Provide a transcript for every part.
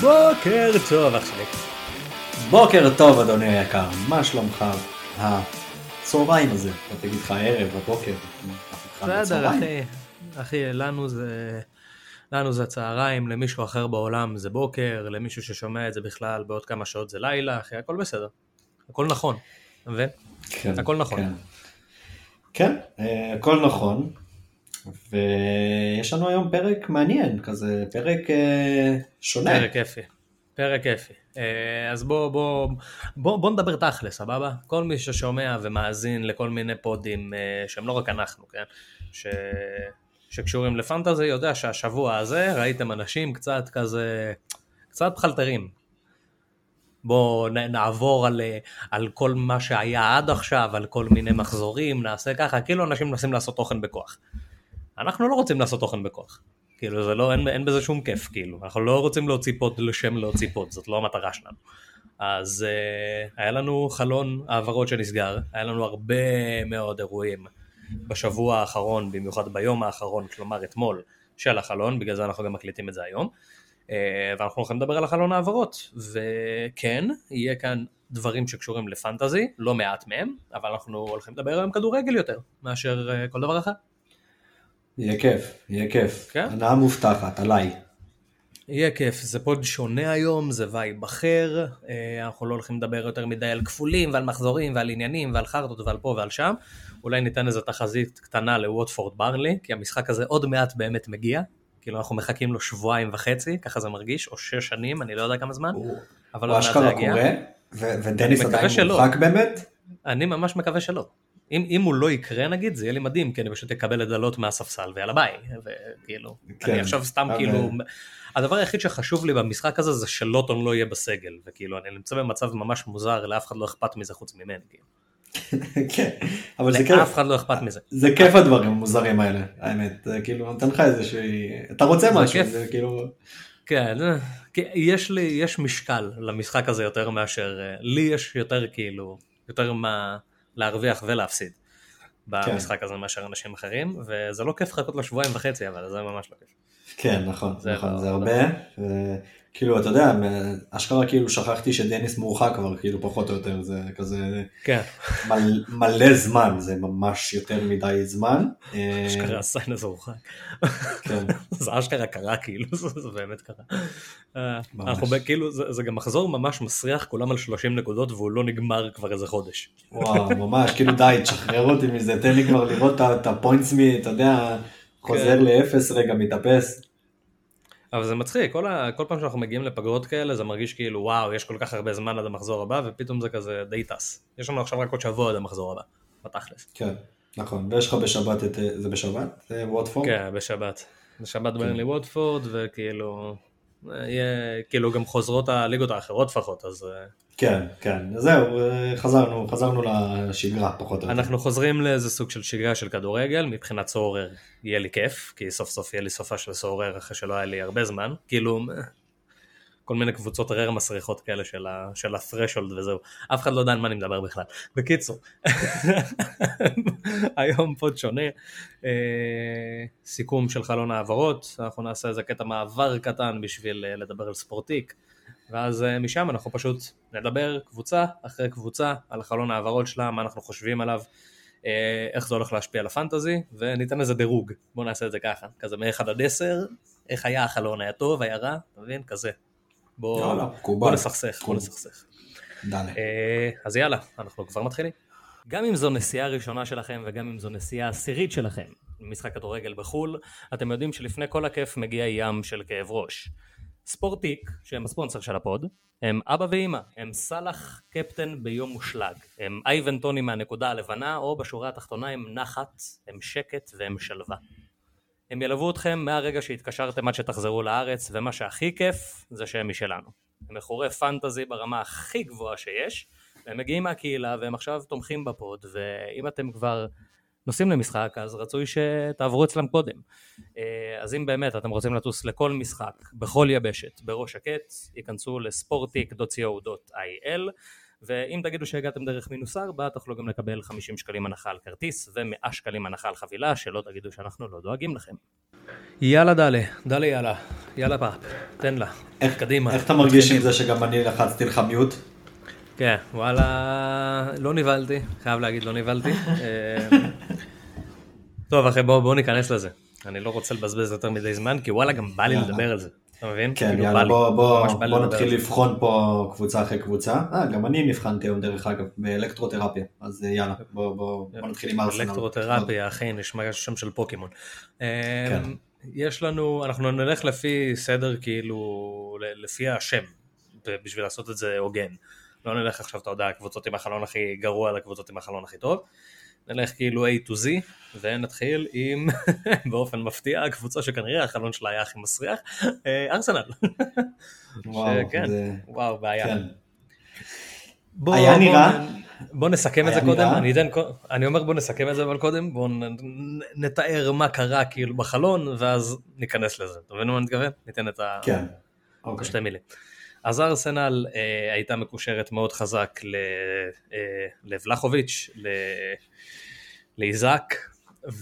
בוקר טוב אח שלי. בוקר טוב אדוני היקר, מה שלומך? הצהריים הזה, אתה תגיד לך ערב, בבוקר. בסדר אחי, אחי לנו זה, לנו זה צהריים, למישהו אחר בעולם זה בוקר, למישהו ששומע את זה בכלל בעוד כמה שעות זה לילה, אחי הכל בסדר, הכל נכון, מבין? כן, נכון. כן, כן אה, הכל נכון, ויש לנו היום פרק מעניין, כזה פרק אה, שונה. פרק כיפי, פרק כיפי. אה, אז בוא, בוא, בוא, בוא נדבר תכל'ס, סבבה? כל מי ששומע ומאזין לכל מיני פודים שהם לא רק אנחנו, כן? ש... שקשורים לפנטזי, יודע שהשבוע הזה ראיתם אנשים קצת כזה, קצת פחלטרים. בואו נעבור על, אה, על כל מה שהיה עד עכשיו, על כל מיני מחזורים, נעשה ככה, כאילו אנשים מנסים לעשות תוכן בכוח. אנחנו לא רוצים לעשות תוכן בכוח. כאילו זה לא, אין, אין בזה שום כיף, כאילו. אנחנו לא רוצים להוציא pod לשם להוציא pod, זאת לא המטרה שלנו. אז uh, היה לנו חלון העברות שנסגר, היה לנו הרבה מאוד אירועים בשבוע האחרון, במיוחד ביום האחרון, כלומר אתמול, של החלון, בגלל זה אנחנו גם מקליטים את זה היום. ואנחנו הולכים לדבר על החלון העברות, וכן, יהיה כאן דברים שקשורים ל fantasy, לא מעט מהם, אבל אנחנו הולכים לדבר היום כדורגל יותר, מאשר uh, כל דבר אחר. יהיה כיף, יהיה כיף. כן? הנאה מובטחת, עליי. יהיה כיף, זה pod שונה היום, זה vibe אחר, אה, אנחנו לא הולכים לדבר יותר מדי על כפולים ועל מחזורים ועל עניינים ועל חרטות ועל פה ועל שם, אולי ניתן איזו תחזית קטנה לווטפורד ברלי, כי המשחק הזה עוד מעט באמת מגיע, כאילו אנחנו מחכים לו שבועיים וחצי, ככה זה מרגיש, או שש שנים, אני לא יודע כמה זמן, אבל הוא אשכרה. קורה, ודניס עדיין. מורחק באמת? אני ממש מקווה שלא. אם, אם הוא לא יקרה נגיד, זה יהיה לי מדהים, כי אני פשוט אקבל לדלות מהספסל ויאללה ביי, וכאילו, כן, אני עכשיו סתם אבל- כאילו, הדבר היחיד שחשוב לי במשחק הזה זה שלוטון לא יהיה בסגל, וכאילו אני נמצא במצב ממש מוזר, לאף אחד לא אכפת מזה חוץ ממני, כאילו. כן, אבל זה כיף. לאף אחד לא אכפת מזה. זה כיף הדברים המוזרים האלה, האמת, זה כאילו נותן לך איזה שהיא, אתה רוצה משהו. זה כאילו, כן, יש לי, יש משקל למשחק הזה יותר מאשר, אה, לי יש יותר כאילו, יותר מה להרוויח ולהפסיד במשחק הזה מאשר אנשים אחרים, וזה לא כיף לחכות לשבועיים וחצי, אבל זה ממש לא כיף. כן נכון, נכון, לא- זה הרבה, כאילו אתה יודע, אשכרה כאילו שכחתי שדניס מורחק כבר, כאילו פחות או יותר, זה כזה כן, מל- מלא זמן, זה ממש יותר מדי זמן. אה, אשכרה סיינס הורחק. כן, זה אשכרה קרה כאילו, זה זה באמת קרה. אה, ממש. אנחנו כאילו, זה זה גם מחזור ממש מסריח, כולם על 30 נקודות והוא לא נגמר כבר איזה חודש. וואו, ממש, כאילו די, תשחרר אותי מזה, תן לי כבר לראות את הפוינטס מי, אתה יודע, חוזר כן. לאפס רגע, מתאפס. אבל זה מצחיק, כל, ה, כל פעם שאנחנו מגיעים לפגרות כאלה זה מרגיש כאילו וואו, יש כל כך הרבה זמן עד המחזור הבא, ופתאום זה כזה די טס. יש לנו עכשיו רק עוד שבוע עד המחזור הבא, בתכלס. כן, נכון, ויש לך בשבת את, זה בשבת? זה ווטפורד? כן, בשבת. בשבת ברנלי ווטפורד, וכאילו, אה, יהיה, כאילו גם חוזרות הליגות האחרות לפחות, אז אה, כן, כן, זהו, אה, חזרנו, חזרנו לשגרה פחות או יותר. אנחנו חוזרים לאיזה סוג של שגרה של כדורגל, מבחינת סורר יהיה לי כיף, כי סוף סוף יהיה לי סופה של סורר אחרי שלא היה לי הרבה זמן, כאילו כל מיני קבוצות רר מסריחות כאלה של, ה, של ה-threshold וזהו, אף אחד לא יודע על מה אני מדבר בכלל. בקיצור, היום פוד שונה, אה, סיכום של חלון העברות, אנחנו נעשה איזה קטע מעבר קטן בשביל אה, לדבר על ספורטיק. ואז אה, משם אנחנו פשוט נדבר קבוצה אחרי קבוצה על החלון העברות שלה, מה אנחנו חושבים עליו, אה, איך זה הולך להשפיע על הפנטזי, וניתן לזה דירוג, בואו נעשה את זה ככה, כזה מ-1 עד 10, איך היה החלון, היה טוב, היה רע, אתה מבין? כזה. בואו יאללה. בוא נסכסך, בואו. נסכסך. דלה. אה, אז יאללה, אנחנו כבר מתחילים. גם אם זו נסיעה ראשונה שלכם וגם אם זו נסיעה עשירית שלכם למשחק כדורגל בחו"ל, אתם יודעים שלפני כל הכיף מגיע ים של כאב ראש. ספורטיק, שהם הספונסר של ה pod, הם אבא ואימא, הם סאלח קפטן ביום מושלם, הם אייבן טוני מהנקודה הלבנה, או בשורה התחתונה הם נחת, הם שקט והם שלווה. הם ילוו אתכם מהרגע שהתקשרתם עד שתחזרו לארץ, ומה שהכי כיף זה שהם משלנו. הם מכורי fantasy ברמה הכי גבוהה שיש, והם מגיעים מהקהילה והם עכשיו תומכים ב pod, ואם אתם כבר נוסעים למשחק, אז רצוי שתעברו אצלם קודם. אה, אז אם באמת אתם רוצים לטוס לכל משחק, בכל יבשת, בראש שקט, ייכנסו לספורטיק.co.il ואם תגידו שהגעתם דרך מינוס 4 תוכלו גם לקבל 50 שקלים הנחה על כרטיס ו-100 שקלים הנחה על חבילה שלא תגידו שאנחנו לא דואגים לכם. יאללה דלה, דלה יאללה, יאללה פאפ, תן לה, איך, קדימה. איך אתה מרגיש עם זה שגם אני לחצתי לך מיוט? כן, וואלה, לא נבהלתי, חייב להגיד לא נבהלתי. טוב אחי בואו בוא ניכנס לזה. אני לא רוצה לבזבז יותר מדי זמן כי וואלה גם בא לי יאללה. לדבר על זה. אתה מבין? כן, כאילו, יאללה, בוא, בוא, בוא לדבר נתחיל. לבחון פה קבוצה אחרי קבוצה. אה, גם אני נבחנתי היום דרך אגב, באלקטרותרפיה, אז אה, יאללה, בוא, בוא, בוא נתחיל עם ארסנל. אלקטרותרפיה אחי נשמע שם של פוקימון. כן. אמ, יש לנו אנחנו נלך לפי סדר כאילו לפי השם בשביל לעשות את זה הוגן. לא נלך עכשיו אתה יודע הקבוצות עם החלון הכי גרוע לקבוצות עם החלון הכי טוב. נלך כאילו A to Z ונתחיל עם באופן מפתיע הקבוצה שכנראה החלון שלה היה הכי מסריח אה, ארסנל. וואו, שכן. זה- וואו בעיה. כן. בוא, היה בוא, נראה- בוא נסכם את זה קודם, אני, אתן, אני אומר בוא נסכם את זה אבל קודם, בוא נ, נתאר מה קרה כאילו בחלון ואז ניכנס לזה, אתה מבין מה אני מתכוון? ניתן את ה... כן, אוקיי. שתי מילים. אז ארסנל אה, הייתה מקושרת מאוד חזק ל, אה, לבלחוביץ', ל, לאיזק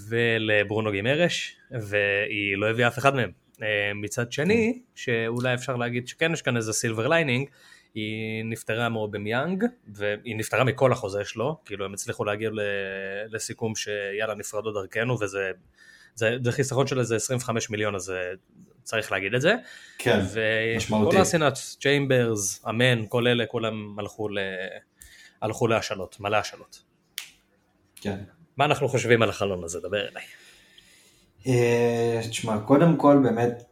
ולברונו גימראש, והיא לא הביאה אף אחד מהם. אה, מצד שני, שאולי אפשר להגיד שכן יש כאן איזה silver lining, היא נפטרה מאובמיאנג, והיא נפטרה מכל החוזה שלו, כאילו הם הצליחו להגיע לסיכום שיאללה נפרדו דרכינו, וזה זה, זה חיסכון של איזה 25 מיליון, אז אה, צריך להגיד את זה. כן, וכל משמעותי. הסנאט, צ'יימברס, אמן, כל אלה, כולם הלכו, ל... הלכו להשאלות, מלא השאלות. כן. מה אנחנו חושבים על החלון הזה? דבר אליי. אה, תשמע, קודם כל באמת,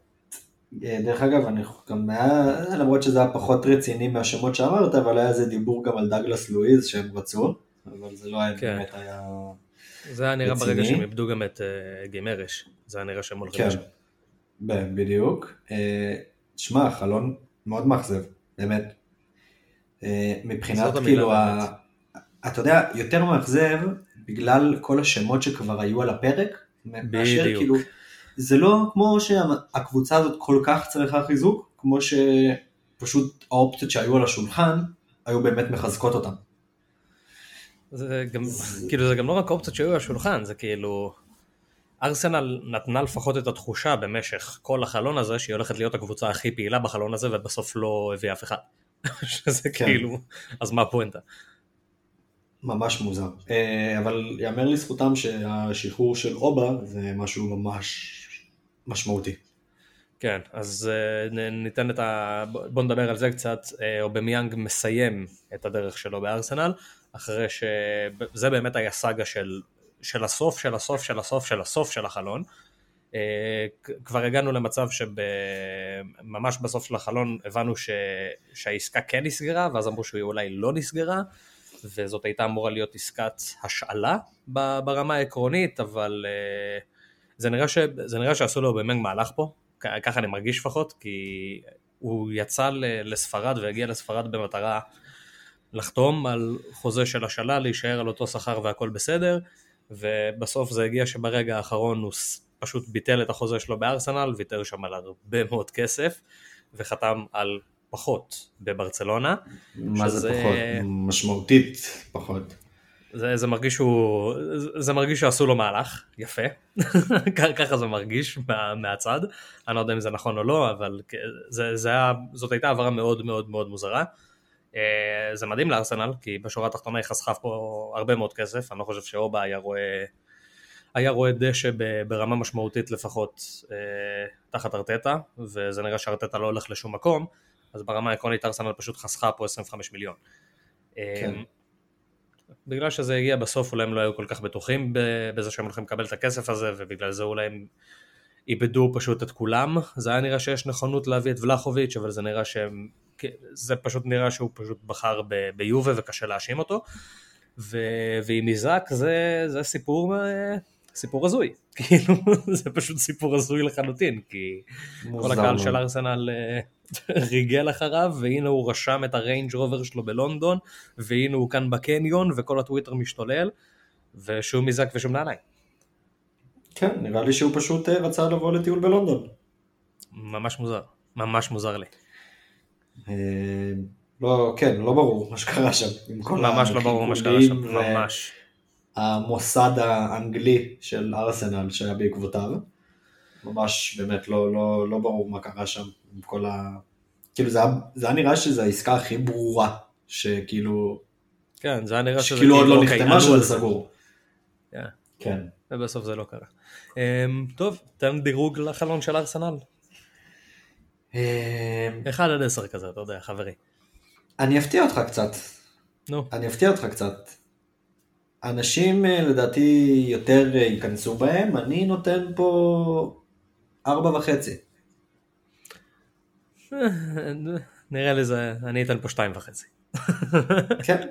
אה, דרך אגב, אני גם היה, למרות שזה היה פחות רציני מהשמות שאמרת, אבל היה איזה דיבור גם על דגלס לואיז שהם רצו, אבל זה לא היה כן. באמת היה... זה היה נראה רציני? ברגע שהם איבדו גם את uh, גימרש, זה היה נראה שהם הולכים כן, לשם. ב- בדיוק. אה, תשמע, חלון מאוד מאכזב, באמת. אה, מבחינת כאילו, באמת. אתה יודע, יותר מאכזב בגלל כל השמות שכבר היו על הפרק, מאשר בדיוק. כאילו, זה לא כמו שהקבוצה הזאת כל כך צריכה חיזוק, כמו שפשוט האופציות שהיו על השולחן היו באמת מחזקות אותם. זה גם, כאילו זה גם לא רק אופציות שהיו על השולחן, זה כאילו... ארסנל נתנה לפחות את התחושה במשך כל החלון הזה שהיא הולכת להיות הקבוצה הכי פעילה בחלון הזה ובסוף לא הביאה אף אחד. שזה כן. כאילו, אז מה הפואנטה? ממש מוזר. אה, אבל יאמר לזכותם שהשחרור של אובה זה משהו ממש משמעותי. כן, אז אה, ניתן את ה... בוא נדבר על זה קצת. אה, אובמיאנג מסיים את הדרך שלו בארסנל, אחרי שזה באמת היה סאגה של, של הסוף של הסוף של הסוף של הסוף של החלון. כבר הגענו למצב שממש בסוף של החלון הבנו ש... שהעסקה כן נסגרה, ואז אמרו שהיא אולי לא נסגרה, וזאת הייתה אמורה להיות עסקת השאלה ברמה העקרונית, אבל אה, זה נראה, ש... זה נראה שעשו לו באמת מהלך פה, ככה אני מרגיש לפחות, כי הוא יצא לספרד והגיע לספרד במטרה לחתום על חוזה של השאלה, להישאר על אותו שכר והכל בסדר, ובסוף זה הגיע שברגע האחרון הוא פשוט ביטל את החוזה שלו בארסנל, ויתר שם על הרבה מאוד כסף, וחתם על פחות בברצלונה. מה זה שזה- פחות? משמעותית פחות. זה, זה מרגיש שהוא, זה- זה מרגיש שעשו לו מהלך, יפה, ככה זה מרגיש מה, מהצד, אני לא יודע אם זה נכון או לא, אבל זה, זה היה, זאת הייתה העברה מאוד מאוד מאוד מוזרה. אה, זה מדהים לארסנל, כי בשורה התחתונה היא חסכה פה הרבה מאוד כסף, אני לא חושב שאובה היה רואה, היה רואה דשא ברמה משמעותית לפחות אה, תחת ארטטה, וזה נראה שארטטה לא הולך לשום מקום, אז ברמה העקרונית ארסנל פשוט חסכה פה 25 מיליון. כן. בגלל שזה הגיע בסוף אולי הם לא היו כל כך בטוחים בזה שהם הולכים לקבל את הכסף הזה ובגלל זה אולי הם איבדו פשוט את כולם זה היה נראה שיש נכונות להביא את ולחוביץ' אבל זה נראה שהם זה פשוט נראה שהוא פשוט בחר ב- ביובה וקשה להאשים אותו ו- ועם איזק זה, זה סיפור אה, סיפור הזוי כאילו זה פשוט סיפור הזוי לחלוטין כי כל הקהל. של ארסנל אה, ריגל אחריו, והנה הוא רשם את הריינג' רובר שלו בלונדון, והנה הוא כאן בקניון, וכל הטוויטר משתולל, ושום מזק ושום נעליים. כן, נראה לי שהוא פשוט אה, רצה לבוא לטיול בלונדון. ממש מוזר, ממש מוזר לי. אה, לא, כן, לא ברור מה שקרה שם. ממש לא ברור מה שקרה שם, ממש. המוסד האנגלי של ארסנל שהיה בעקבותיו. ממש באמת לא, לא, לא ברור מה קרה שם עם כל ה... כאילו זה היה, זה היה נראה שזו העסקה הכי ברורה, שכאילו, כן, זה היה נראה שזה שכאילו עוד לא אוקיי, נחתמה עלו שזה על. סגור. כן. כן. ובסוף זה לא קרה. אמ, טוב, תן דירוג לחלון של ארסנל. אה, 1 עד 10 כזה, אתה יודע, חברי. אני אפתיע אותך קצת, נו, אני אפתיע אותך קצת. אנשים אה, לדעתי יותר אה, ייכנסו בהם, אני נותן פה ארבע וחצי. נראה לי זה, אני אתן פה שתיים וחצי. כן,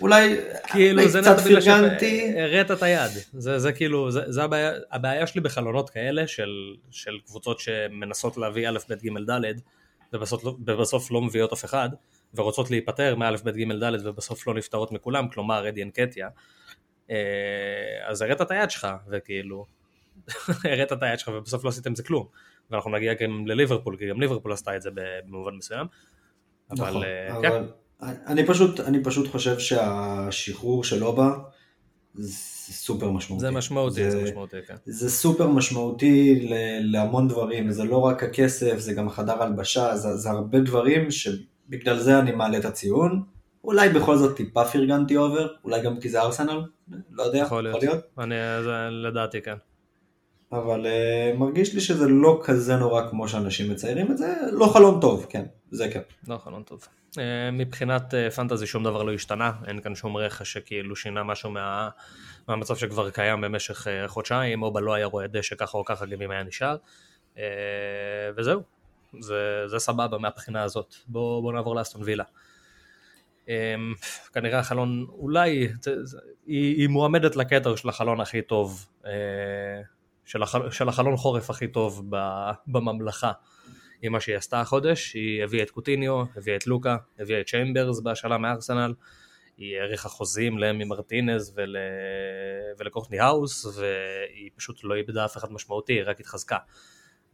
אולי כאילו זה קצת פרגנתי. שהראת את היד. זה, זה כאילו, זה, זה הבעיה, הבעיה שלי בחלונות כאלה של, של קבוצות שמנסות להביא א', ב', ג', ד', ובסוף, לא- ובסוף לא מביאות אף אחד, ורוצות להיפטר מא', ב', ג', ד', ובסוף לא נפטרות מכולם, כלומר אדי אנקטיה. אה, אז הראת את היד שלך, וכאילו, הראת את היד שלך ובסוף לא עשיתם זה כלום. ואנחנו נגיע גם לליברפול, כי גם ליברפול עשתה את זה במובן מסוים. אבל, נכון, אה, כן, אבל אני פשוט, אני פשוט חושב שהשחרור של אובה זה סופר משמעותי. זה משמעותי, זה משמעותי, כן. זה סופר משמעותי ל- להמון דברים, זה לא רק הכסף, זה גם החדר הלבשה, זה, זה הרבה דברים שבגלל זה אני מעלה את הציון. אולי בכל זאת טיפה פרגנתי אובר, אולי גם כי זה ארסנל, לא יודע, יכול להיות. אני, זה, לדעתי כן. אבל uh, מרגיש לי שזה לא כזה נורא כמו שאנשים מציירים את זה, לא חלום טוב, כן, זה כן. לא חלום טוב. אה, מבחינת אה, פנטזי שום דבר לא השתנה, אין כאן שום רכש שכאילו שינה משהו מה, מהמצב שכבר קיים במשך אה, חודשיים, אובה לא היה רואה דשא ככה או ככה גם אם היה נשאר. אה, וזהו, זה, זה סבבה מהבחינה הזאת. בואו בוא נעבור לאסטון וילה. אה, כנראה החלון, אולי, זה, זה, היא, היא מועמדת לקטע של החלון הכי טוב, אה, של, החל, של החלון חורף הכי טוב ב- בממלכה. עם מה שהיא עשתה החודש, היא הביאה את קוטיניו, הביאה את לוקה, הביאה את צ'יימברס בהשאלה מארסנל, היא האריכה חוזים לאמי מרטינז ול... ולקורטני האוז, והיא פשוט לא איבדה אף אחד משמעותי, היא רק התחזקה.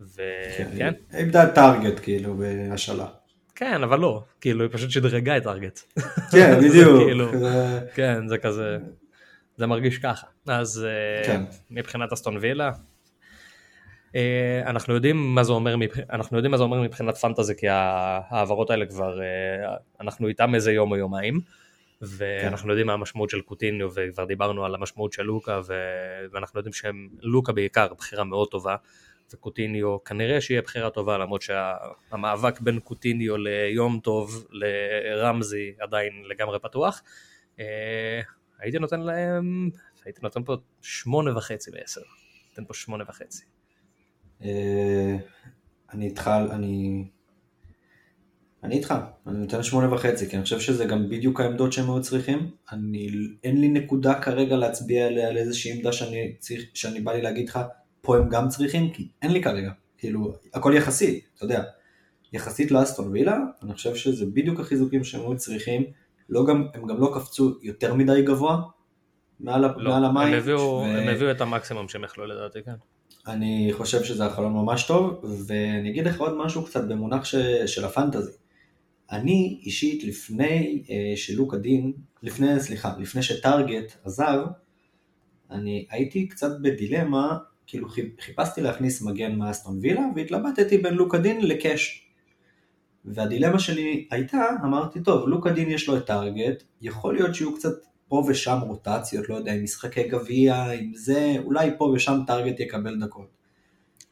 וכן, היא איבדה טארגט כאילו בהשאלה. כן, אבל לא, כאילו היא פשוט שדרגה את טארגט. כן, בדיוק. כאילו- זה- כן, זה כזה, זה מרגיש ככה. אז אה, כן. מבחינת אסטון וילה, אה, אנחנו יודעים מה זה אומר, אנחנו יודעים מה זה אומר מבחינת פנטזי, כי ההעברות האלה כבר, אה, אנחנו איתם איזה יום או יומיים, ואנחנו יודעים מה המשמעות של קוטיניו, וכבר דיברנו על המשמעות של לוקה, ו- ואנחנו יודעים שהם, לוקה בעיקר, בחירה מאוד טובה, וקוטיניו כנראה שיהיה בחירה טובה, למרות שהמאבק בין קוטיניו ליום טוב, לרמזי, עדיין לגמרי פתוח. הייתי נותן להם, הייתי נותן פה שמונה וחצי בעשר. נותן פה שמונה וחצי. אה, אני איתך, אני... אני איתך, אני נותן שמונה וחצי, כי אני חושב שזה גם בדיוק העמדות שהם היו צריכים. אני, אין לי נקודה כרגע להצביע עליה על איזושהי עמדה שאני, צריך, שאני בא לי להגיד לך, פה הם גם צריכים, כי אין לי כרגע. כאילו, הכל יחסי, אתה יודע. יחסית לאסטון וילה, אני חושב שזה בדיוק החיזוקים שהם היו צריכים. לא גם, הם גם לא קפצו יותר מדי גבוה מעל, לא, מעל המים. הם הביאו, ו- הם הביאו את המקסימום שהם יכלו לדעתי, כן. אני חושב שזה החלון ממש טוב, ואני אגיד לך עוד משהו קצת במונח ש... של הפנטזי. אני אישית לפני אה, שלוק הדין, לפני, סליחה, לפני שטארגט עזב, אני הייתי קצת בדילמה, כאילו חיפ- חיפשתי להכניס מגן מאסטון וילה, והתלבטתי בין לוק הדין לקאש. והדילמה שלי הייתה, אמרתי, טוב, לוק הדין יש לו את טארגט, יכול להיות שיהיו קצת פה ושם רוטציות, לא יודע, עם משחקי גביע, עם זה, אולי פה ושם טארגט יקבל דקות.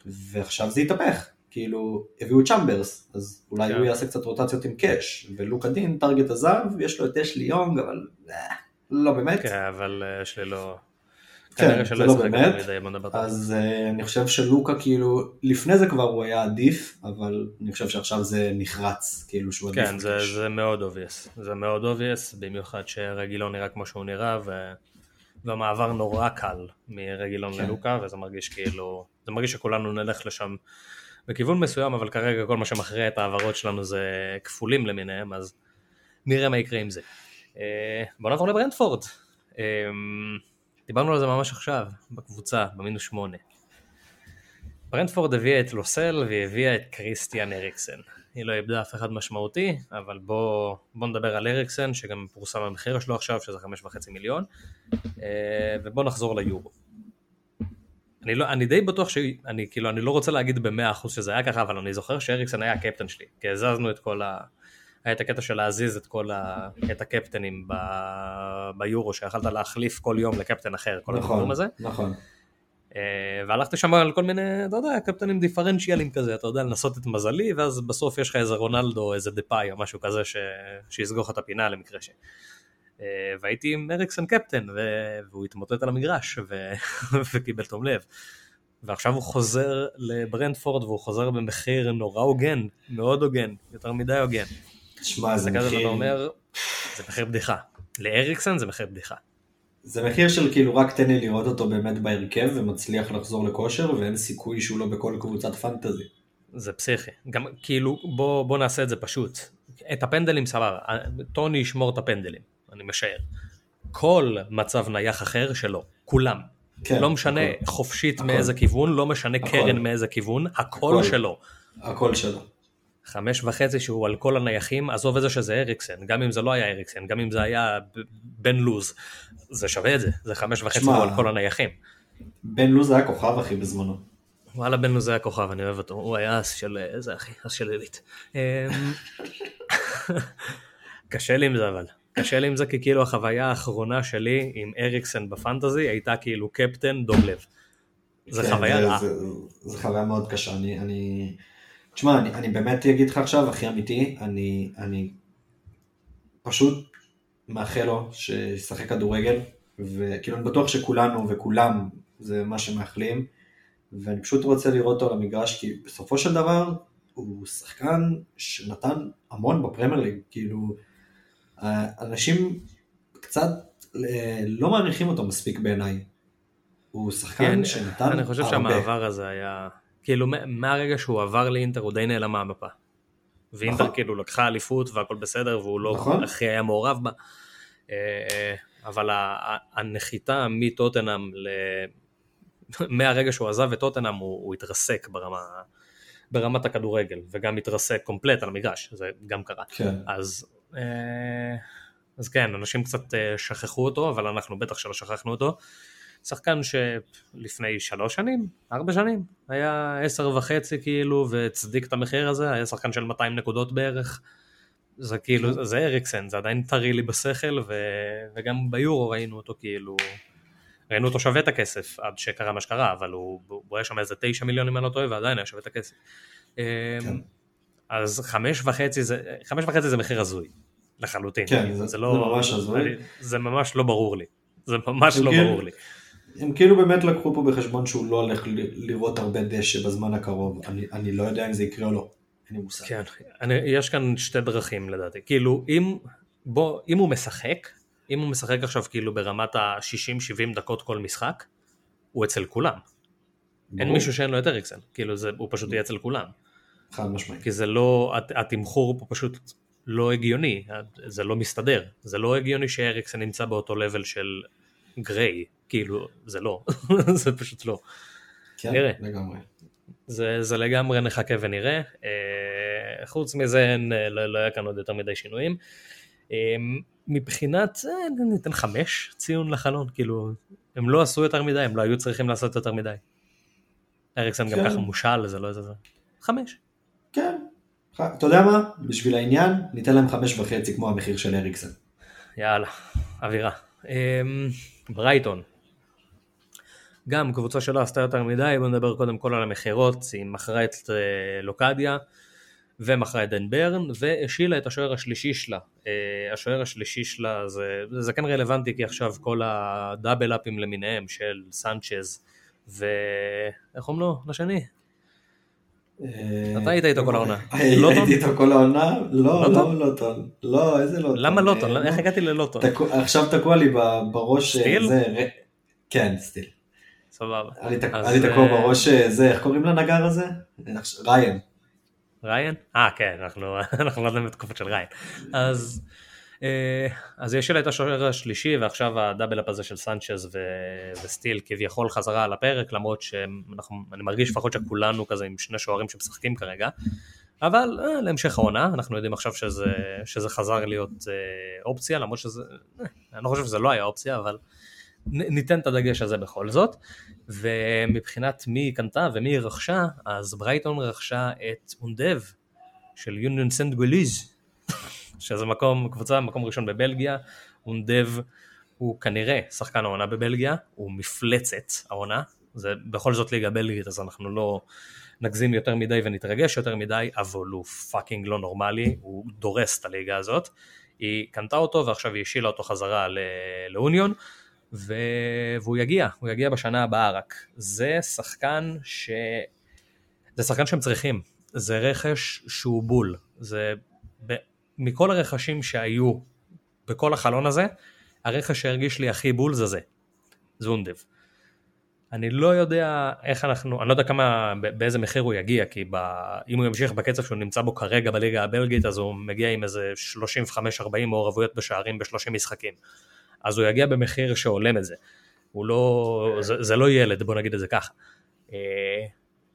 ועכשיו זה התהפך, כאילו, הביאו את צ'מברס, אז אולי כן. הוא יעשה קצת רוטציות עם קאש, ולוק הדין, טארגט עזב, יש לו את אשלי יונג, אבל אה, לא באמת. כן, אבל אה, יש לי לא... כן, זה לא באמת. אז uh, אני חושב שלוקה כאילו, לפני זה כבר הוא היה עדיף, אבל אני חושב שעכשיו זה נחרץ, כאילו שהוא עדיף. כן, זה. זה מאוד obvious, זה מאוד obvious, במיוחד שרגילון נראה כמו שהוא נראה, ו... והמעבר נורא קל מרגילון כן. ללוקה, וזה מרגיש כאילו, זה מרגיש שכולנו נלך לשם בכיוון מסוים, אבל כרגע כל מה שמכריע את ההעברות שלנו זה כפולים למיניהם, אז נראה מה יקרה עם זה. אה, בוא נעבור לברנדפורד. דיברנו על זה ממש עכשיו, בקבוצה, במינוס שמונה. ברנדפורד הביאה את לוסל והיא הביאה את קריסטיאן אריקסן. היא לא איבדה אף אחד משמעותי, אבל בוא, בוא נדבר על אריקסן, שגם פורסם המחיר שלו עכשיו, שזה חמש וחצי מיליון, אה, ובוא נחזור ליורו. אני, לא, אני די בטוח שאני כאילו, אני לא רוצה להגיד במאה אחוז שזה היה ככה, אבל אני זוכר שאריקסן היה הקפטן שלי, כי הזזנו את כל ה... היה את הקטע של להזיז את כל ה... את הקפטנים ב... ביורו, שיכלת להחליף כל יום לקפטן אחר, כל נכון, הדברים הזה. נכון. אה, והלכתי שם על כל מיני, אתה יודע, קפטנים דיפרנציאלים כזה, אתה יודע, לנסות את מזלי, ואז בסוף יש לך איזה רונלדו, איזה דפאי או משהו כזה ש... שיסגור לך את הפינה למקרה ש... אה, והייתי עם אריקסון קפטן, ו... והוא התמוטט על המגרש, ו... וקיבל תום לב. ועכשיו הוא חוזר לברנדפורד, והוא חוזר במחיר נורא הוגן, מאוד הוגן, יותר מדי הוגן. תשמע, זה מחיר... אומר, זה מחיר בדיחה. לאריקסון זה מחיר בדיחה. זה מחיר של כאילו רק תן לי לראות אותו באמת בהרכב ומצליח לחזור לכושר ואין סיכוי שהוא לא בכל קבוצת פנטזי. זה פסיכי. גם כאילו, בוא, בוא נעשה את זה פשוט. את הפנדלים סבבה, טוני ישמור את הפנדלים, אני משער. כל מצב נייח אחר שלו, כולם. כן, לא משנה הכל. חופשית הכל. מאיזה כיוון, לא משנה הכל. קרן מאיזה כיוון, הכל הכל. שלו. הכל שלו. חמש וחצי שהוא על כל הנייחים, עזוב את זה שזה אריקסן, גם אם זה לא היה אריקסן, גם אם זה היה בן לוז, זה שווה את זה, זה חמש וחצי שמע, הוא על כל הנייחים. בן לוז היה כוכב אחי בזמנו. וואלה בן לוז היה כוכב, אני אוהב אותו, הוא היה אס של, איזה אחי, אס של עילית. אמ, קשה לי עם זה אבל, קשה לי עם זה כי כאילו החוויה האחרונה שלי עם אריקסן בפנטזי הייתה כאילו קפטן דום לב. זה כן, חוויה זה- רעה. זה- חוויה מאוד קשה. אני... תשמע, אני, אני באמת אגיד לך עכשיו, הכי אמיתי, אני, אני פשוט מאחל לו שישחק כדורגל, וכאילו אני בטוח שכולנו וכולם זה מה שמאחלים, ואני פשוט רוצה לראות אותו על המגרש, כי בסופו של דבר הוא שחקן שנתן המון בפרמייר ליג, כאילו, אנשים קצת אה, לא מעריכים אותו מספיק בעיניי. הוא שחקן כן, שנתן אני חושב הרבה. שהמעבר הזה היה, כאילו מהרגע שהוא עבר לאינטר הוא די נעלם מהמפה. ואינטר נכון. כאילו לקחה אליפות והכל בסדר והוא לא נכון. הכי היה מעורב בה. אה, אבל ה- ה- הנחיתה מטוטנאם ל... מהרגע שהוא עזב את טוטנאם הוא, הוא התרסק ברמה, ברמת הכדורגל וגם התרסק קומפלט על המגרש, זה גם קרה. כן. אז, אה, אז כן, אנשים קצת אה, שכחו אותו, אבל אנחנו בטח שלא שכחנו אותו. שחקן שלפני שלוש שנים, ארבע שנים, היה עשר וחצי כאילו, והצדיק את המחיר הזה, היה שחקן של 200 נקודות בערך. זה כאילו, זה אריקסן, זה עדיין טרי לי בשכל, ו... וגם ביורו ראינו אותו כאילו, ראינו אותו שווה את הכסף עד שקרה מה שקרה, אבל הוא, הוא היה שם איזה תשע מיליון אם אני לא טועה, ועדיין היה שווה את הכסף. כן. אז חמש וחצי זה, חמש וחצי זה מחיר הזוי, לחלוטין. כן, כאילו, זה- זה לא, ממש הזוי. זה ממש לא ברור לי. זה ממש זה לא כאילו- ברור לי. הם כאילו באמת לקחו פה בחשבון שהוא לא הולך לראות הרבה דשא בזמן הקרוב. אני, אני לא יודע אם זה יקרה או לא. אין לי מושג. כן, אני, יש כאן שתי דרכים לדעתי. כאילו, אם, בוא, אם הוא משחק, אם הוא משחק עכשיו כאילו ברמת ה-60-70 דקות כל משחק, הוא אצל כולם. אין ברור. מישהו שאין לו את אריקסן. כאילו, זה, הוא פשוט יהיה אצל כולם. חד משמעית. כי זה לא, הת- התמחור פה פשוט לא הגיוני, זה לא מסתדר. זה לא הגיוני שאריקסן נמצא באותו לבל של גריי, כאילו, זה לא, זה פשוט לא. כן, נראה. לגמרי. זה, זה לגמרי נחכה ונראה. אה, חוץ מזה אין, אה, לא, לא היה כאן עוד יותר מדי שינויים. אה, מבחינת, ניתן חמש ציון לחלון, כאילו, הם לא עשו יותר מדי, הם לא היו צריכים לעשות יותר מדי. אריקסן גם כן. ככה מושל, זה לא איזה... חמש. כן. אתה יודע מה? בשביל העניין, ניתן להם חמש וחצי כמו המחיר של אריקסן. יאללה, אווירה. ברייטון. גם קבוצה שלא עשתה יותר מדי, בוא נדבר קודם כל על המכירות, היא מכרה את אה, לוקדיה ומכרה את דן ברן והשילה את השוער השלישי שלה. אה, השוער השלישי שלה זה, זה כן רלוונטי כי עכשיו כל הדאבל אפים למיניהם של סנצ'ז ואיך אומרים לו? לשני? אתה היית איתו כל העונה. הייתי לוטון? איתו כל העונה? לא, לוטון? לא לא, לא, איזה לוטון? למה לוטון? אה, איך הגעתי ללוטון? עכשיו תקוע לי בראש, אה, סטיל? כן, סטיל. סבבה. היה לי לי תקוע אה, בראש, אה, זה, איך קוראים לנגר הזה? ריין. ריין? אה כן, אנחנו לא יודעים בתקופות של ריין. אז אה, אז יש לה את השוער השלישי ועכשיו הדאבל אפ הזה של סנצ'ז ו- וסטיל כביכול חזרה על הפרק למרות שאני מרגיש לפחות שכולנו כזה עם שני שוערים שמשחקים כרגע אבל אה, להמשך העונה, אנחנו יודעים עכשיו שזה, שזה חזר להיות אה, אופציה, למרות שזה, אה, אני לא חושב שזה לא היה אופציה, אבל ניתן את הדגש הזה בכל זאת. ומבחינת מי היא קנתה ומי היא רכשה, אז ברייטון רכשה את אונדב של יוניון סנט גוליז, שזה מקום, קבוצה מקום ראשון בבלגיה, אונדב הוא כנראה שחקן העונה בבלגיה, הוא מפלצת העונה, זה בכל זאת ליגה בלגית אז אנחנו לא נגזים יותר מדי ונתרגש יותר מדי, אבל הוא fucking לא נורמלי, הוא דורס את הליגה הזאת. היא קנתה אותו ועכשיו היא השאילה אותו חזרה לאוניון, ו... והוא יגיע, הוא יגיע בשנה הבאה רק. זה שחקן ש... זה שחקן שהם צריכים, זה רכש שהוא בול, זה ב... מכל הרכשים שהיו בכל החלון הזה, הרכש שהרגיש לי הכי בול זה זה, זונדב. אני לא יודע איך אנחנו, אני לא יודע כמה, באיזה מחיר הוא יגיע, כי ב, אם הוא ימשיך בקצב שהוא נמצא בו כרגע בליגה הבלגית, אז הוא מגיע עם איזה 35-40 מעורבויות בשערים ב-30 משחקים. אז הוא יגיע במחיר שהולם את זה. הוא לא, זה, זה לא ילד, בוא נגיד את זה ככה. אה,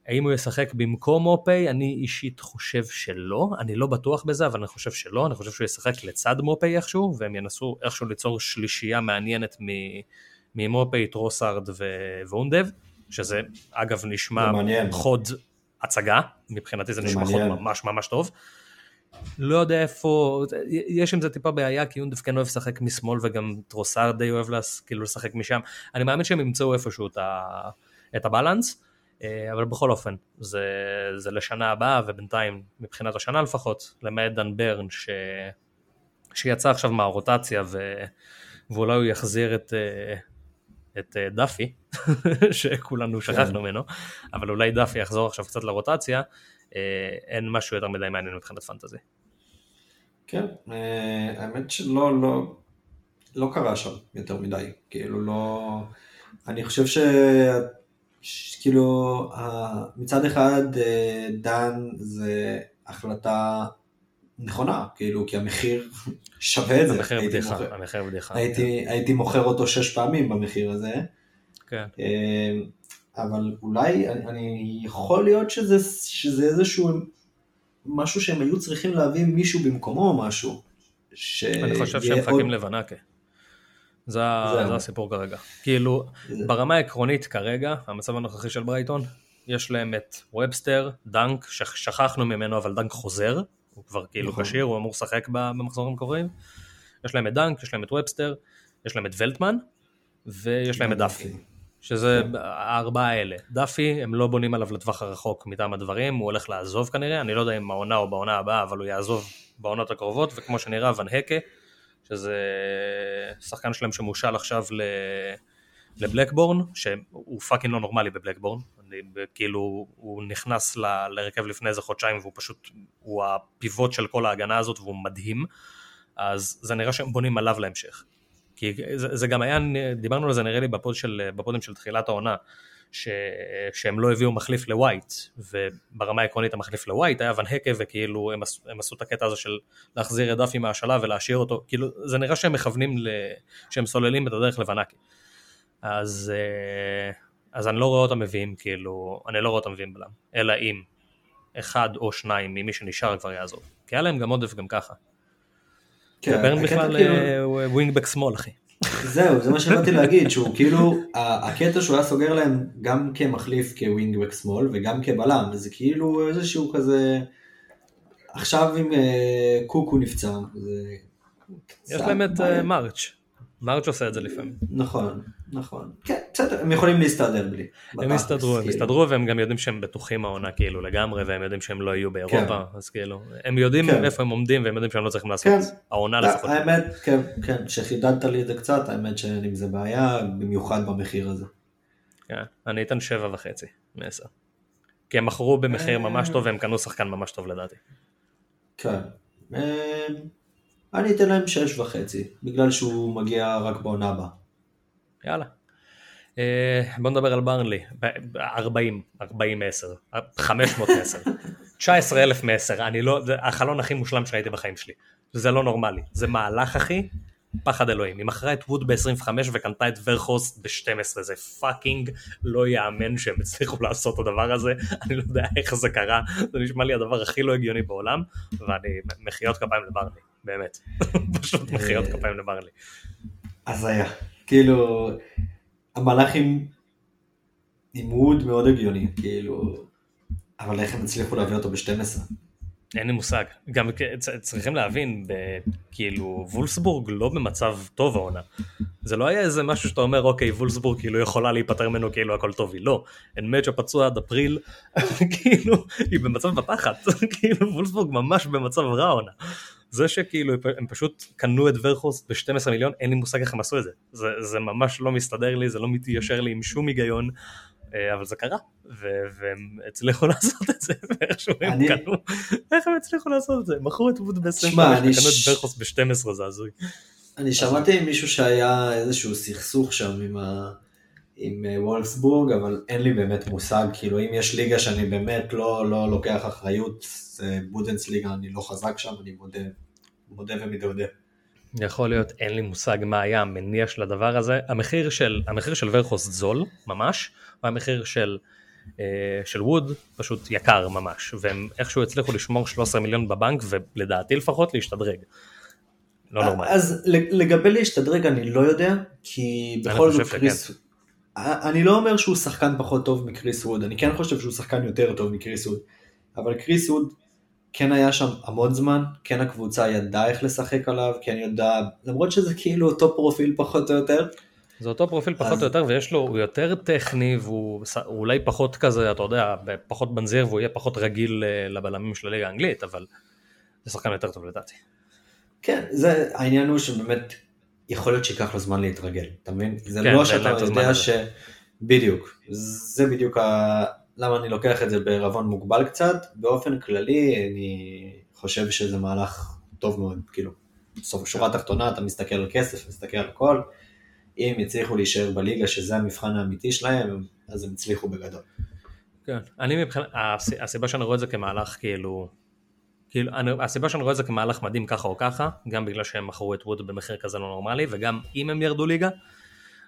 האם הוא ישחק במקום מופי? אני אישית חושב שלא, אני לא בטוח בזה, אבל אני חושב שלא, אני חושב שהוא ישחק לצד מופי איכשהו, והם ינסו איכשהו ליצור שלישייה מעניינת. ממופי, טרוסארד ואונדב, שזה אגב נשמע חוד הצגה, מבחינתי זה, זה נשמע מעניין. חוד ממש ממש טוב. לא יודע איפה, יש עם זה טיפה בעיה, כי אונדב כן אוהב לשחק משמאל וגם טרוסארד די אוהב לס, כאילו לשחק משם. אני מאמין שהם ימצאו איפשהו את, ה, את הבלנס, אה, אבל בכל אופן, זה, זה לשנה הבאה, ובינתיים, מבחינת השנה לפחות, למעט דן ברן, ש, שיצא עכשיו מהרוטציה, ו, ואולי הוא יחזיר את, אה, את אה, דאפי, שכולנו כן. שכחנו ממנו, אבל אולי דאפי יחזור עכשיו קצת לרוטציה, אין משהו יותר מדי מעניין מבחינת פנטזי. כן, אה, האמת שלא, לא, לא קרה שם יותר מדי, כאילו לא, אני חושב ש... כאילו מצד אחד דן זה החלטה נכונה, כאילו, כי המחיר שווה את זה. המחיר בדיחה, המחיר בדיחה. הייתי, כן. הייתי מוכר אותו שש פעמים במחיר הזה. כן. אבל אולי, אני, אני יכול להיות שזה, שזה איזשהו משהו שהם היו צריכים להביא מישהו במקומו או משהו. ש... אני חושב שהם מחכים עוד... לבנקה. זה, זה הסיפור כרגע. כאילו, זה... ברמה העקרונית כרגע, המצב הנוכחי של ברייטון, יש להם את ובסטר, דנק, ששכחנו ממנו אבל דנק חוזר, הוא כבר כאילו נכון. כשיר, הוא אמור לשחק במחזורים הקרובים. יש להם את דאנק, יש להם את ובסטר, יש להם את ולטמן, ויש להם את דאפי. שזה. הארבעה האלה. דאפי, הם לא בונים עליו לטווח הרחוק מטעם הדברים, הוא הולך לעזוב כנראה, אני לא יודע אם העונה או בעונה הבאה, אבל הוא יעזוב בעונות הקרובות, וכמו שנראה, ואן הקה, שזה שחקן שלהם שמושאל עכשיו ל... לבלקבורן, שהוא fucking לא נורמלי בבלקבורן, כאילו הוא נכנס להרכב לפני איזה חודשיים והוא פשוט, הוא הפיבוט של כל ההגנה הזאת והוא מדהים, אז זה נראה שהם בונים עליו להמשך. כי זה, זה גם היה, דיברנו על זה נראה לי ב pod של, ב pods של תחילת העונה, ש, שהם לא הביאו מחליף לווייט, וברמה העקרונית המחליף לווייט היה ואן הקה, וכאילו הם, הם עשו את הקטע הזה של להחזיר את דאפי מהשאלה ולהשאיר אותו, כאילו זה נראה שהם מכוונים, ל, שהם סוללים את הדרך לואן הקה. אז, אה, אז אני לא רואה אותם מביאים, כאילו, אני לא רואה אותם מביאים בלם, אלא אם אחד או שניים ממי שנשאר כבר יעזוב. כי היה להם גם עודף גם ככה. כן, וברן בכלל כאילו... ווינגבק שמאל אחי. זהו, זה מה שבאתי להגיד, שהוא כאילו, הקטע שהוא היה סוגר להם גם כמחליף כווינגבק שמאל וגם כבלם, זה כאילו איזשהו כזה, עכשיו אם אה, קוקו נפצע, זה... יש להם את מרץ'. מרץ' עושה את זה לפעמים. נכון, נכון. כן, בסדר, הם יכולים להסתדר בלי. הם יסתדרו, הם יסתדרו כאילו. והם גם יודעים שהם בטוחים העונה כאילו לגמרי, והם יודעים שהם לא יהיו באירופה, כן. אז כאילו, הם יודעים כן. איפה הם עומדים והם יודעים שהם לא צריכים לעשות כן. העונה לפחות. האמת, כן, כן, שחידדת לי את זה קצת, האמת שאין עם זה בעיה, במיוחד במחיר הזה. כן, אני אתן שבע וחצי מעשר. כי הם מכרו במחיר ממש טוב והם קנו שחקן ממש טוב לדעתי. כן. אה, אני אתן להם שש וחצי, בגלל שהוא מגיע רק בעונה הבאה. יאללה. אה, בוא נדבר על ברנלי, 40, 40 10, 500 10, 19 אלף מ-10, אני לא, זה החלון הכי מושלם שראיתי בחיים שלי, זה לא נורמלי, זה מהלך אחי, פחד אלוהים. היא מכרה את ווד ב-25 וקנתה את ווכהורסט ב-12, זה fucking לא יאמן שהם הצליחו לעשות את הדבר הזה, אני לא יודע איך זה קרה, זה נשמע לי הדבר הכי לא הגיוני בעולם, ואני מחיאות כפיים לברלי, באמת, פשוט מחיאות אה, כפיים לברלי. הזיה. כאילו, המהלך עם, ווד מאוד הגיוני, כאילו, אבל איך הם הצליחו להביא אותו ב-12? אין לי מושג. גם צריכים להבין, ב- כאילו, וולסבורג לא במצב טוב העונה. זה לא היה איזה משהו שאתה אומר, אוקיי, וולסבורג כאילו יכולה להיפטר ממנו כאילו הכל טוב, היא לא. אין מצ'ה פצוע עד אפריל, כאילו, היא במצב בתחת. כאילו, וולסבורג ממש במצב רע העונה. זה שכאילו הם פשוט קנו את ורכוסט ב-12 מיליון, אין לי מושג איך הם עשו את זה. זה. זה ממש לא מסתדר לי, זה לא מתיישר לי עם שום היגיון. אה, אבל זה קרה, והם הצליחו לעשות את זה, ואיכשהו הם אני- קנו, איך הם הצליחו לעשות את זה? מכרו את ווד ב-25 שמע, אני וקנו את ורכוס ב-12, זה הזוי. אני שמעתי עם מישהו שהיה איזשהו סכסוך שם עם, ה... עם אה, וולפסבורג, אבל אין לי באמת מושג, כאילו אם יש ליגה שאני באמת לא, לא לוקח אחריות, זה בודנס ליגה, אני לא חזק שם, אני מודה, מודה ומתוודה. יכול להיות, אין לי מושג מה היה המניע של הדבר הזה. המחיר של, המחיר של ורכוס זול, ממש, והמחיר של, אה, של ווד פשוט יקר ממש, והם איכשהו הצליחו לשמור 13 מיליון בבנק, ולדעתי לפחות להשתדרג. לא נורמלי. אז לגבי להשתדרג אני לא יודע, כי בכל זאת קריס... אני לא אומר שהוא שחקן פחות טוב מקריס ווד, אני כן חושב שהוא שחקן יותר טוב מקריס ווד, אבל קריס ווד כן היה שם המון זמן, כן הקבוצה ידעה איך לשחק עליו, כן ידעה, למרות שזה כאילו אותו פרופיל פחות או יותר, זה אותו פרופיל פחות אז- או יותר, ויש לו, הוא יותר טכני, והוא אולי פחות כזה, אתה יודע, פחות בנזיר, והוא יהיה פחות רגיל אה, לבלמים של הליגה האנגלית, אבל זה שחקן יותר טוב לדעתי. כן, זה, העניין הוא שבאמת יכול להיות שייקח לו זמן להתרגל, אתה מבין? זה כן, לא שאתה הזמן יודע הזה. ש... בדיוק, זה בדיוק ה... למה אני לוקח את זה בערבון מוגבל קצת, באופן כללי אני חושב שזה מהלך טוב מאוד, כאילו, בסוף שורה תחתונה אתה מסתכל על כסף, מסתכל על הכל, אם יצליחו להישאר בליגה שזה המבחן האמיתי שלהם, אז הם הצליחו בגדול. כן. אני מבחינת, הס- הסיבה שאני רואה את זה כמהלך כאילו, כאילו, אני, הסיבה שאני רואה את זה כמהלך מדהים ככה או ככה, גם בגלל שהם מכרו את ווד במחיר כזה לא נורמלי, וגם אם הם ירדו ליגה,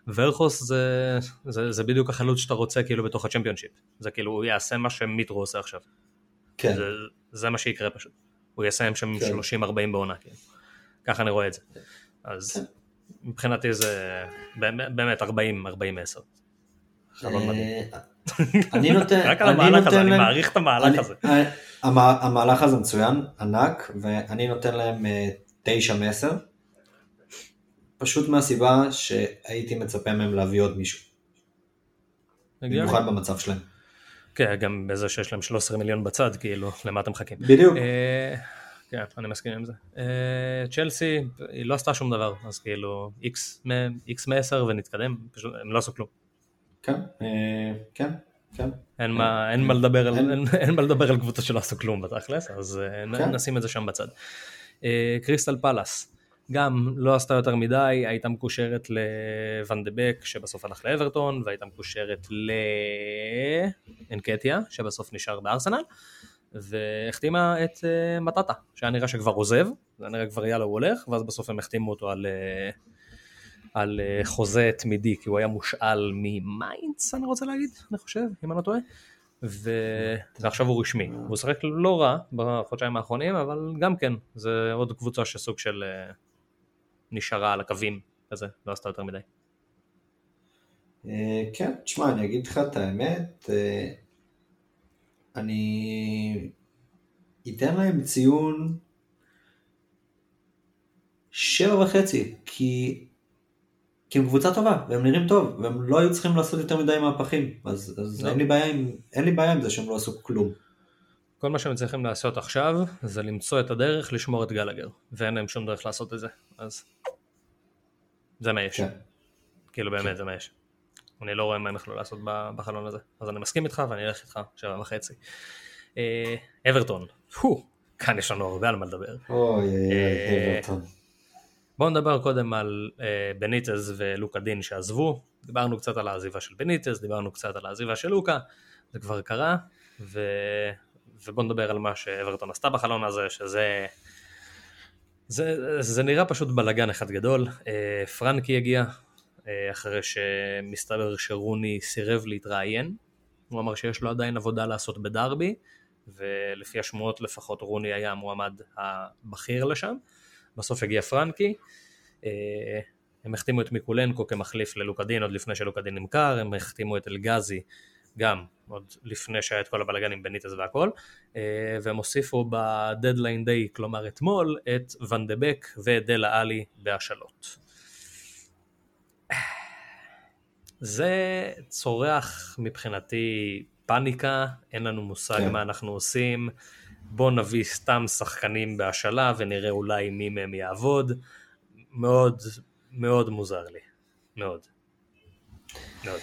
ורכוס זה, זה, זה בדיוק החלוץ שאתה רוצה כאילו בתוך הצ'מפיונשיפ. זה כאילו, הוא יעשה מה שמיטרו עושה עכשיו. כן, זה, זה מה שיקרה פשוט. הוא יסיים שם כן. 30-40 בעונה, כאילו. ככה אני רואה את זה. אז כן. מבחינתי זה באמת באמת 40-40-10. אה, אני נותן, רק על המהלך הזה, אני מעריך את המהלך הזה. המה- המהלך הזה מצוין, ענק, ואני נותן להם אה, תשע מעשר, פשוט מהסיבה שהייתי מצפה מהם להביא עוד מישהו. במיוחד במצב שלהם. כן, גם בזה שיש להם 13 מיליון בצד, כאילו, למה אתם מחכים? בדיוק, אה, כן, אני מסכים עם זה. אה, צ'לסי, היא לא עשתה שום דבר, אז כאילו, איקס מ- איקס מ-10 ונתקדם, פשוט הם לא עשו כלום. כן, אה, כן, כן. אין מה, אין מה לדבר על, אין- מה לדבר על קבוצה שלא עשו כלום בתכלס, אז אה, כן. נשים את זה שם בצד. אה, קריסטל פלאס, גם לא עשתה יותר מדי, הייתה מקושרת לוואן דה בק שבסוף הלך לאברטון, והייתה מקושרת לאנקטיה שבסוף נשאר בארסנל, והחתימה את אה, מטאטה, שהיה נראה שכבר עוזב, זה נראה כבר יאללה הוא הולך, ואז בסוף הם החתימו אותו על... אה, על אה, חוזה תמידי, כי הוא היה מושאל ממיינץ, אני רוצה להגיד, אני חושב, אם אני לא טועה. ו... ועכשיו הוא רשמי. הוא שחק לא רע בחודשיים האחרונים, אבל גם כן, זה עוד קבוצה שסוג של אה, נשארה על הקווים כזה, לא עשתה יותר מדי. אה, כן, תשמע, אני אגיד לך את האמת, אני אתן להם ציון שבע וחצי, כי, כי הם קבוצה טובה, והם נראים טוב, והם לא היו צריכים לעשות יותר מדי מהפכים, אז, אז לא. אין, לי בעיה עם, אין לי בעיה עם זה שהם לא עשו כלום. כל מה שהם צריכים לעשות עכשיו, זה למצוא את הדרך לשמור את גלגר, ואין להם שום דרך לעשות את זה, אז זה מה יש. כן. כאילו באמת זה מה יש. אני לא רואה מה הם יכלו לעשות בחלון הזה. אז אני מסכים איתך ואני אלך איתך שבע וחצי. אה, אברטון, כאן יש לנו הרבה על מה לדבר. אוי, אוי, אה, אברטון. בואו נדבר קודם על אה, בניטז ולוקה דין שעזבו. דיברנו קצת על העזיבה של בניטז, דיברנו קצת על העזיבה של לוקה, זה כבר קרה, ו... ובואו נדבר על מה שאברטון עשתה בחלון הזה, שזה... זה, זה נראה פשוט בלאגן אחד גדול. פרנקי הגיע, אחרי שמסתבר שרוני סירב להתראיין. הוא אמר שיש לו עדיין עבודה לעשות בדרבי, ולפי השמועות לפחות רוני היה המועמד הבכיר לשם. בסוף הגיע פרנקי. הם החתימו את מיקולנקו כמחליף ללוקדין עוד לפני שלוקדין נמכר, הם החתימו את אלגזי גם עוד לפני שהיה את כל הבלאגן עם בניטס והכל, והם הוסיפו בדדליין דיי, כלומר אתמול, את ונדבק ודלה עלי בהשאלות. זה צורח מבחינתי פאניקה, אין לנו מושג כן. מה אנחנו עושים, בוא נביא סתם שחקנים בהשאלה ונראה אולי מי מהם יעבוד. מאוד מאוד מוזר לי, מאוד. מאוד.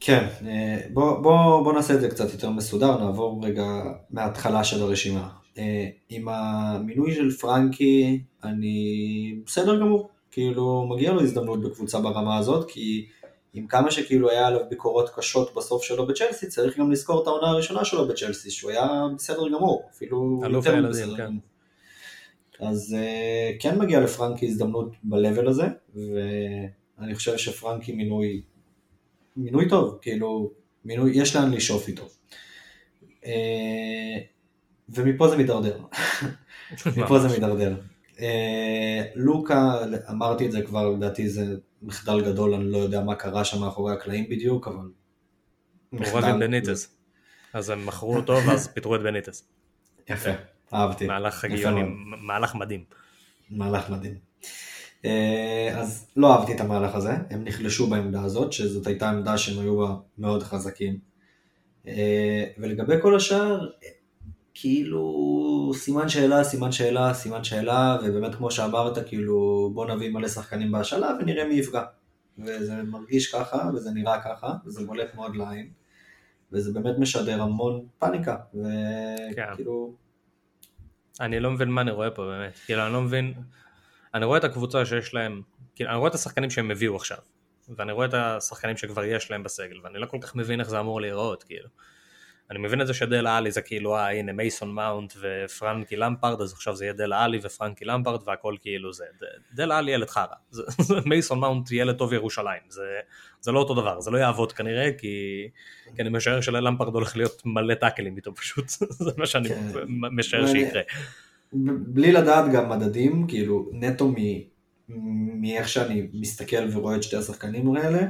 כן, אה, בוא, בוא, בוא נעשה את זה קצת יותר מסודר, נעבור רגע מההתחלה של הרשימה. אה, עם המינוי של פרנקי, אני בסדר גמור, כאילו מגיע לו הזדמנות בקבוצה ברמה הזאת, כי עם כמה שכאילו היה עליו ביקורות קשות בסוף שלו בצ'לסי, צריך גם לזכור את העונה הראשונה שלו בצ'לסי, שהוא היה בסדר גמור, אפילו יותר בסדר כן. גמור. אז uh, כן מגיע לפרנקי הזדמנות ב-level הזה, ואני חושב שפרנקי מינוי, מינוי טוב, כאילו, מינוי, יש לאן לשאוף איתו. Uh, ומפה זה מידרדר. מפה זה מידרדר. Uh, לוקה, אמרתי את זה כבר, לדעתי זה מחדל גדול, אני לא יודע מה קרה שם מאחורי הקלעים בדיוק, אבל... רב עם בניטס. אז הם מכרו אותו ואז פיטרו את בניטס. יפה. אהבתי. מהלך הגיוני, מהלך מדהים. מהלך מדהים. אה, אז לא אהבתי את המהלך הזה, הם נחלשו בעמדה הזאת, שזאת הייתה עמדה שהם היו בה מאוד חזקים. אה, ולגבי כל השאר, כאילו סימן שאלה, סימן שאלה, סימן שאלה, ובאמת כמו שאמרת, כאילו בוא נביא מלא שחקנים בהשאלה ונראה מי יפגע. וזה מרגיש ככה, וזה נראה ככה, וזה בולט מאוד לעין, וזה באמת משדר המון פאניקה, וכאילו... אני לא מבין מה אני רואה פה באמת, כאילו אני לא מבין, אני רואה את הקבוצה שיש להם, כאילו אני רואה את השחקנים שהם הביאו עכשיו, ואני רואה את השחקנים שכבר יש להם בסגל, ואני לא כל כך מבין איך זה אמור להיראות, כאילו. אני מבין את זה שדלה עלי זה כאילו, אה הנה מייסון מאונט ופרנקי למפרד, אז עכשיו זה יהיה דלה עלי ופרנקי למפרד והכל כאילו זה, דלה עלי ילד חרא, מייסון מאונט ילד טוב ירושלים, זה, זה לא אותו דבר, זה לא יעבוד כנראה, כי, כי אני משער שללמפרד הולך להיות מלא טאקלים איתו פשוט, זה מה שאני כן. משער שיקרה. בלי לדעת גם מדדים, כאילו נטו מאיך שאני מסתכל ורואה את שתי השחקנים האלה,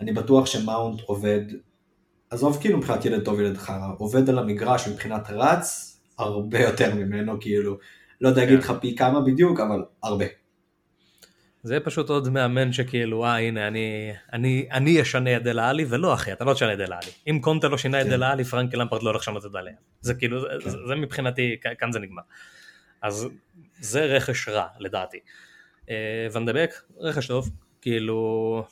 אני בטוח שמאונט עובד עזוב כאילו מבחינת ילד טוב ילד חרא, עובד על המגרש מבחינת רץ הרבה יותר ממנו, כאילו, לא יודע להגיד כן. לך פי כמה בדיוק, אבל הרבה. זה פשוט עוד מאמן שכאילו, אה הנה אני, אני, אני אשנה את דלה עלי, ולא אחי, אתה לא תשנה את דלה עלי. אם קונטה לא שינה את כן. דלה עלי, פרנקי למפרט לא הולך לשנות את דלה. זה כאילו, כן. זה, זה מבחינתי, כאן זה נגמר. אז זה רכש רע, לדעתי. אה, ון דה ביק, רכש טוב, כאילו,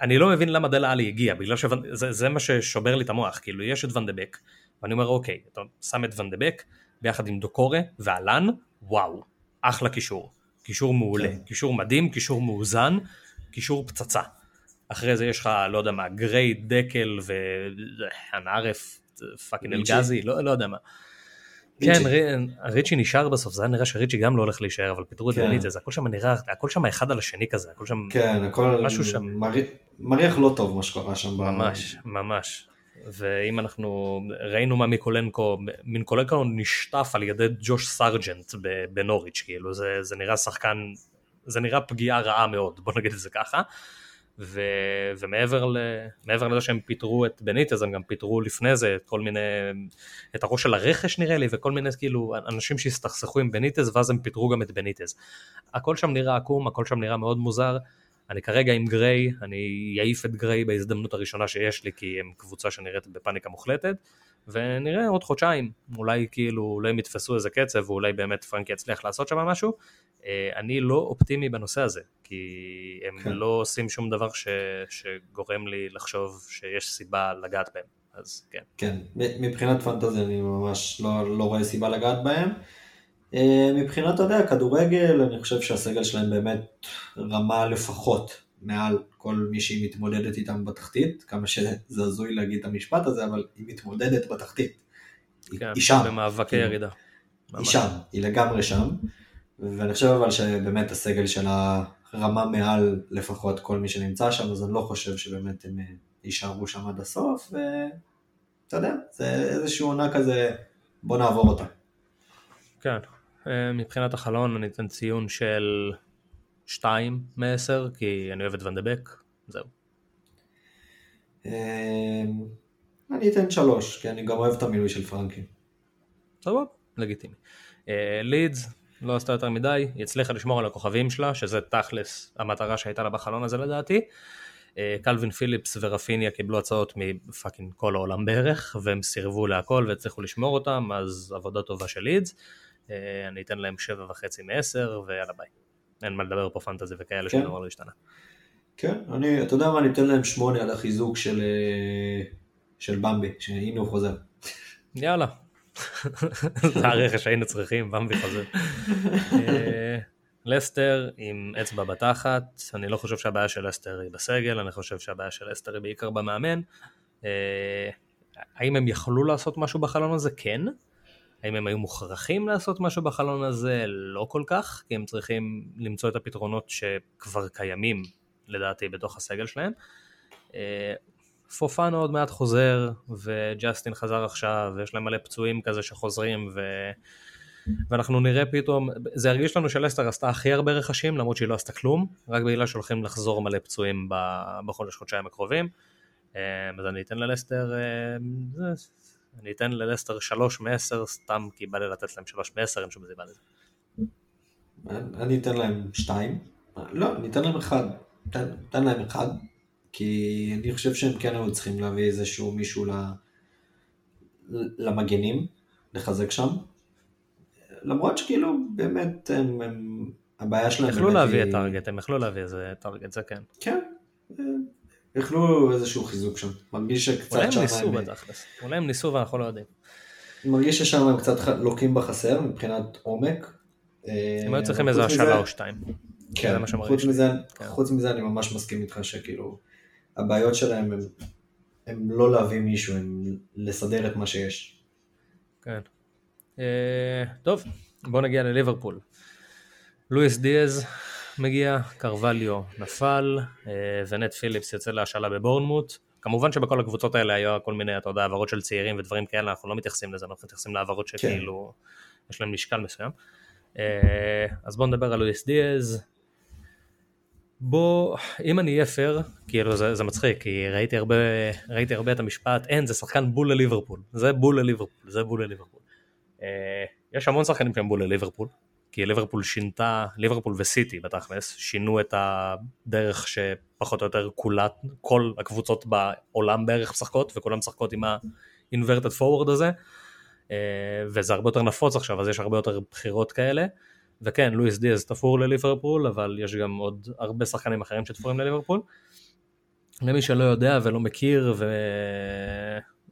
אני לא מבין למה דלה אלי הגיע, בגלל שזה מה ששובר לי את המוח, כאילו יש את ון דה ביק, ואני אומר אוקיי, אתה שם את ון דה ביק ביחד עם דוקורה ואלן, וואו, אחלה קישור, קישור מעולה, כן. קישור מדהים, קישור מאוזן, קישור פצצה. אחרי זה יש לך, לא יודע מה, גריי, דקל ואנערף, פאקינג אלגזי, לא, לא יודע מה. כן, ריצ'י נשאר בסוף, זה היה נראה שריצ'י גם לא הולך להישאר, אבל פיטרו את כן. בניטז, הכל שם נראה, הכל שם אחד על השני כזה, הכל שם, כן, הכל משהו שם, מריח לא טוב מה שקרה שם. ממש, ממש. ואם אנחנו ראינו מה מיקולנקו, מיקולנקו נשטף על ידי ג'וש סארג'נט בנוריץ', כאילו זה, זה נראה שחקן, זה נראה פגיעה רעה מאוד, בוא נגיד את זה ככה. ו, ומעבר ל, לזה שהם פיטרו את בניטז, הם גם פיטרו לפני זה את כל מיני, את הראש של הרכש נראה לי, וכל מיני כאילו אנשים שהסתכסכו עם בניטז, ואז הם פיטרו גם את בניטז. הכל שם נראה עקום, הכל שם נראה מאוד מוזר. אני כרגע עם גריי, אני אעיף את גריי בהזדמנות הראשונה שיש לי, כי הם קבוצה שנראית בפאניקה מוחלטת, ונראה עוד חודשיים, אולי כאילו, אולי הם יתפסו איזה קצב, ואולי באמת פרנקי יצליח לעשות שם משהו. אה, אני לא אופטימי בנושא הזה, כי הם כן. לא עושים שום דבר ש, שגורם לי לחשוב שיש סיבה לגעת בהם, אז כן. כן, מבחינת פנטזיה אני ממש לא, לא רואה סיבה לגעת בהם. אה, מבחינת, אתה יודע, כדורגל, אני חושב שהסגל שלהם באמת רמה לפחות מעל כל מי שהיא מתמודדת איתם בתחתית, כמה שזה הזוי להגיד את המשפט הזה, אבל היא מתמודדת בתחתית. כן, היא שם. במאבקי כאילו, ירידה. היא שם, היא לגמרי שם. ואני חושב אבל שבאמת הסגל שלה רמה מעל לפחות כל מי שנמצא שם, אז אני לא חושב שבאמת הם אה, יישארו שם עד הסוף, ואתה יודע, זה איזושהי עונה כזה, בוא נעבור אותה. כן, אה, מבחינת החלון אני אתן ציון של 2 מ-10, כי אני אוהב את ונדבק, זהו. אה, אני אתן 3, כי אני גם אוהב את המילוי של פרנקי. סבבה, לגיטימי. לידס, לא עשתה יותר מדי, היא הצליחה לשמור על הכוכבים שלה, שזה תכלס המטרה שהייתה לה בחלון הזה לדעתי. אה, קלווין פיליפס ורפיניה קיבלו הצעות מפאקינג כל העולם בערך, והם סירבו להכל והצליחו לשמור אותם, אז עבודה טובה של לידס. אה, אני אתן להם שבע וחצי מעשר, ויאללה ביי. אין מה לדבר פה פנטזי וכאלה כן. שדבר לא השתנה. כן, אני, אתה יודע מה, אני אתן להם שמונה על החיזוק של, אה, של במבי, שהנה הוא חוזר. יאללה, זה הרכש שהיינו צריכים, במבי חוזר. אה, לסטר עם אצבע בתחת, אני לא חושב שהבעיה של לסטר היא בסגל, אני חושב שהבעיה של לסטר היא בעיקר במאמן. אה, האם הם יכלו לעשות משהו בחלון הזה? כן. האם הם היו מוכרחים לעשות משהו בחלון הזה? לא כל כך, כי הם צריכים למצוא את הפתרונות שכבר קיימים, לדעתי, בתוך הסגל שלהם. אה, פופאנו עוד מעט חוזר, וג'סטין חזר עכשיו, ויש להם מלא פצועים כזה שחוזרים, ו... ואנחנו נראה פתאום, זה הרגיש לנו שלסטר עשתה הכי הרבה רכשים, למרות שהיא לא עשתה כלום, רק בגלל שהולכים לחזור מלא פצועים בחודש חודשיים הקרובים. אה, אז אני אתן ללסטר, אה, אני אתן ללסטר שלוש מעשר סתם כי בא לי לתת להם שלוש מעשר, אין שום סיבה לזה. אני אתן להם שתיים, לא, אני אתן להם אחד, אתן להם אחד, כי אני חושב שהם כן היו צריכים להביא איזשהו מישהו למגנים, לחזק שם. למרות שכאילו באמת הם, הם, הבעיה שלהם יכלו להביא את טארגט, הם יכלו להביא איזה טארגט, זה כן. כן, יכלו איזשהו חיזוק שם. מרגיש שקצת הם ניסו בתכלס, אולי הם ניסו ואנחנו לא יודעים. מרגיש ששם הם קצת לוקים בחסר מבחינת עומק. הם היו צריכים איזה השאלה או שתיים. כן, חוץ מזה, כן. חוץ מזה אני ממש מסכים איתך שכאילו הבעיות שלהם הם, הם לא להביא מישהו, הם לסדר את מה שיש. כן. Uh, טוב, בוא נגיע לליברפול. לואיס דיאז מגיע, קרווליו נפל, uh, ונט פיליפס יוצא להשאלה בבורנמוט. כמובן שבכל הקבוצות האלה היו כל מיני, אתה יודע, העברות של צעירים ודברים כאלה, אנחנו לא מתייחסים לזה, אנחנו מתייחסים להעברות כן. שכאילו, כן. יש להם משקל מסוים. Uh, אז בואו נדבר על לואיס דיאז. בוא, אם אני אהיה פייר, כאילו זה, זה מצחיק, כי ראיתי הרבה, ראיתי הרבה את המשפט, אין, זה שחקן בול לליברפול, זה בול לליברפול, זה בול לליברפול. אה, יש המון שחקנים שהם בול לליברפול, כי ליברפול שינתה, ליברפול וסיטי בתכלס, שינו את הדרך שפחות או יותר כולת, כל הקבוצות בעולם בערך משחקות, וכולם משחקות עם ה-inverted forward הזה, אה, וזה הרבה יותר נפוץ עכשיו, אז יש הרבה יותר בחירות כאלה. וכן, לואיס דיאז תפור לליברפול, אבל יש גם עוד הרבה שחקנים אחרים שתפורים לליברפול. למי שלא יודע ולא מכיר ו...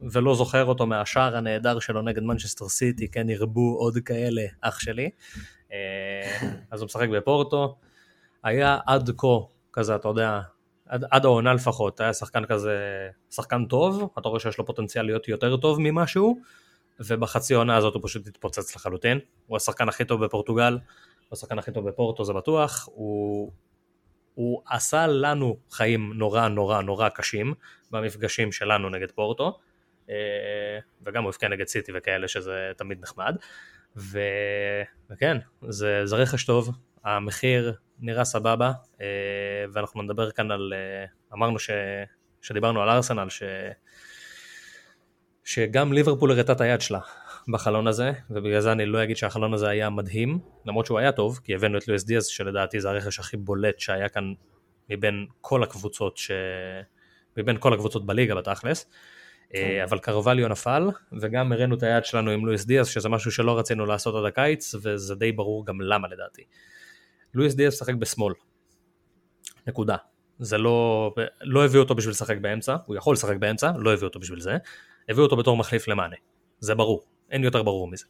ולא זוכר אותו מהשער הנהדר שלו נגד מנצ'סטר סיטי, כן ירבו עוד כאלה, אח שלי. אה, אז הוא משחק בפורטו. היה עד כה, כזה, אתה יודע, עד, עד העונה לפחות, היה שחקן כזה, שחקן טוב, אתה רואה שיש לו פוטנציאל להיות יותר טוב ממשהו, ובחצי העונה הזאת הוא פשוט התפוצץ לחלוטין. הוא השחקן הכי טוב בפורטוגל, הוא השחקן הכי טוב בפורטו זה בטוח, הוא, הוא עשה לנו חיים נורא נורא נורא קשים במפגשים שלנו נגד פורטו, אה, וגם הוא הבקיע נגד סיטי וכאלה שזה תמיד נחמד, ו... וכן, זה, זה רכש טוב, המחיר נראה סבבה, אה, ואנחנו נדבר כאן על, אה, אמרנו ש... שדיברנו על ארסנל, ש... שגם ליברפול הראתה את היד שלה בחלון הזה, ובגלל זה אני לא אגיד שהחלון הזה היה מדהים, למרות שהוא היה טוב, כי הבאנו את לואיס דיאז, שלדעתי זה הרכש הכי בולט שהיה כאן מבין כל הקבוצות, ש... מבין כל הקבוצות בליגה בתכלס, אבל קרווליו נפל, וגם הראינו את היד שלנו עם לואיס דיאז, שזה משהו שלא רצינו לעשות עד הקיץ, וזה די ברור גם למה לדעתי. לואיס דיאז שחק בשמאל, נקודה. זה לא, לא הביאו אותו בשביל לשחק באמצע, הוא יכול לשחק באמצע, לא הביאו אותו בשביל זה. הביאו אותו בתור מחליף למאנה, זה ברור, אין יותר ברור מזה.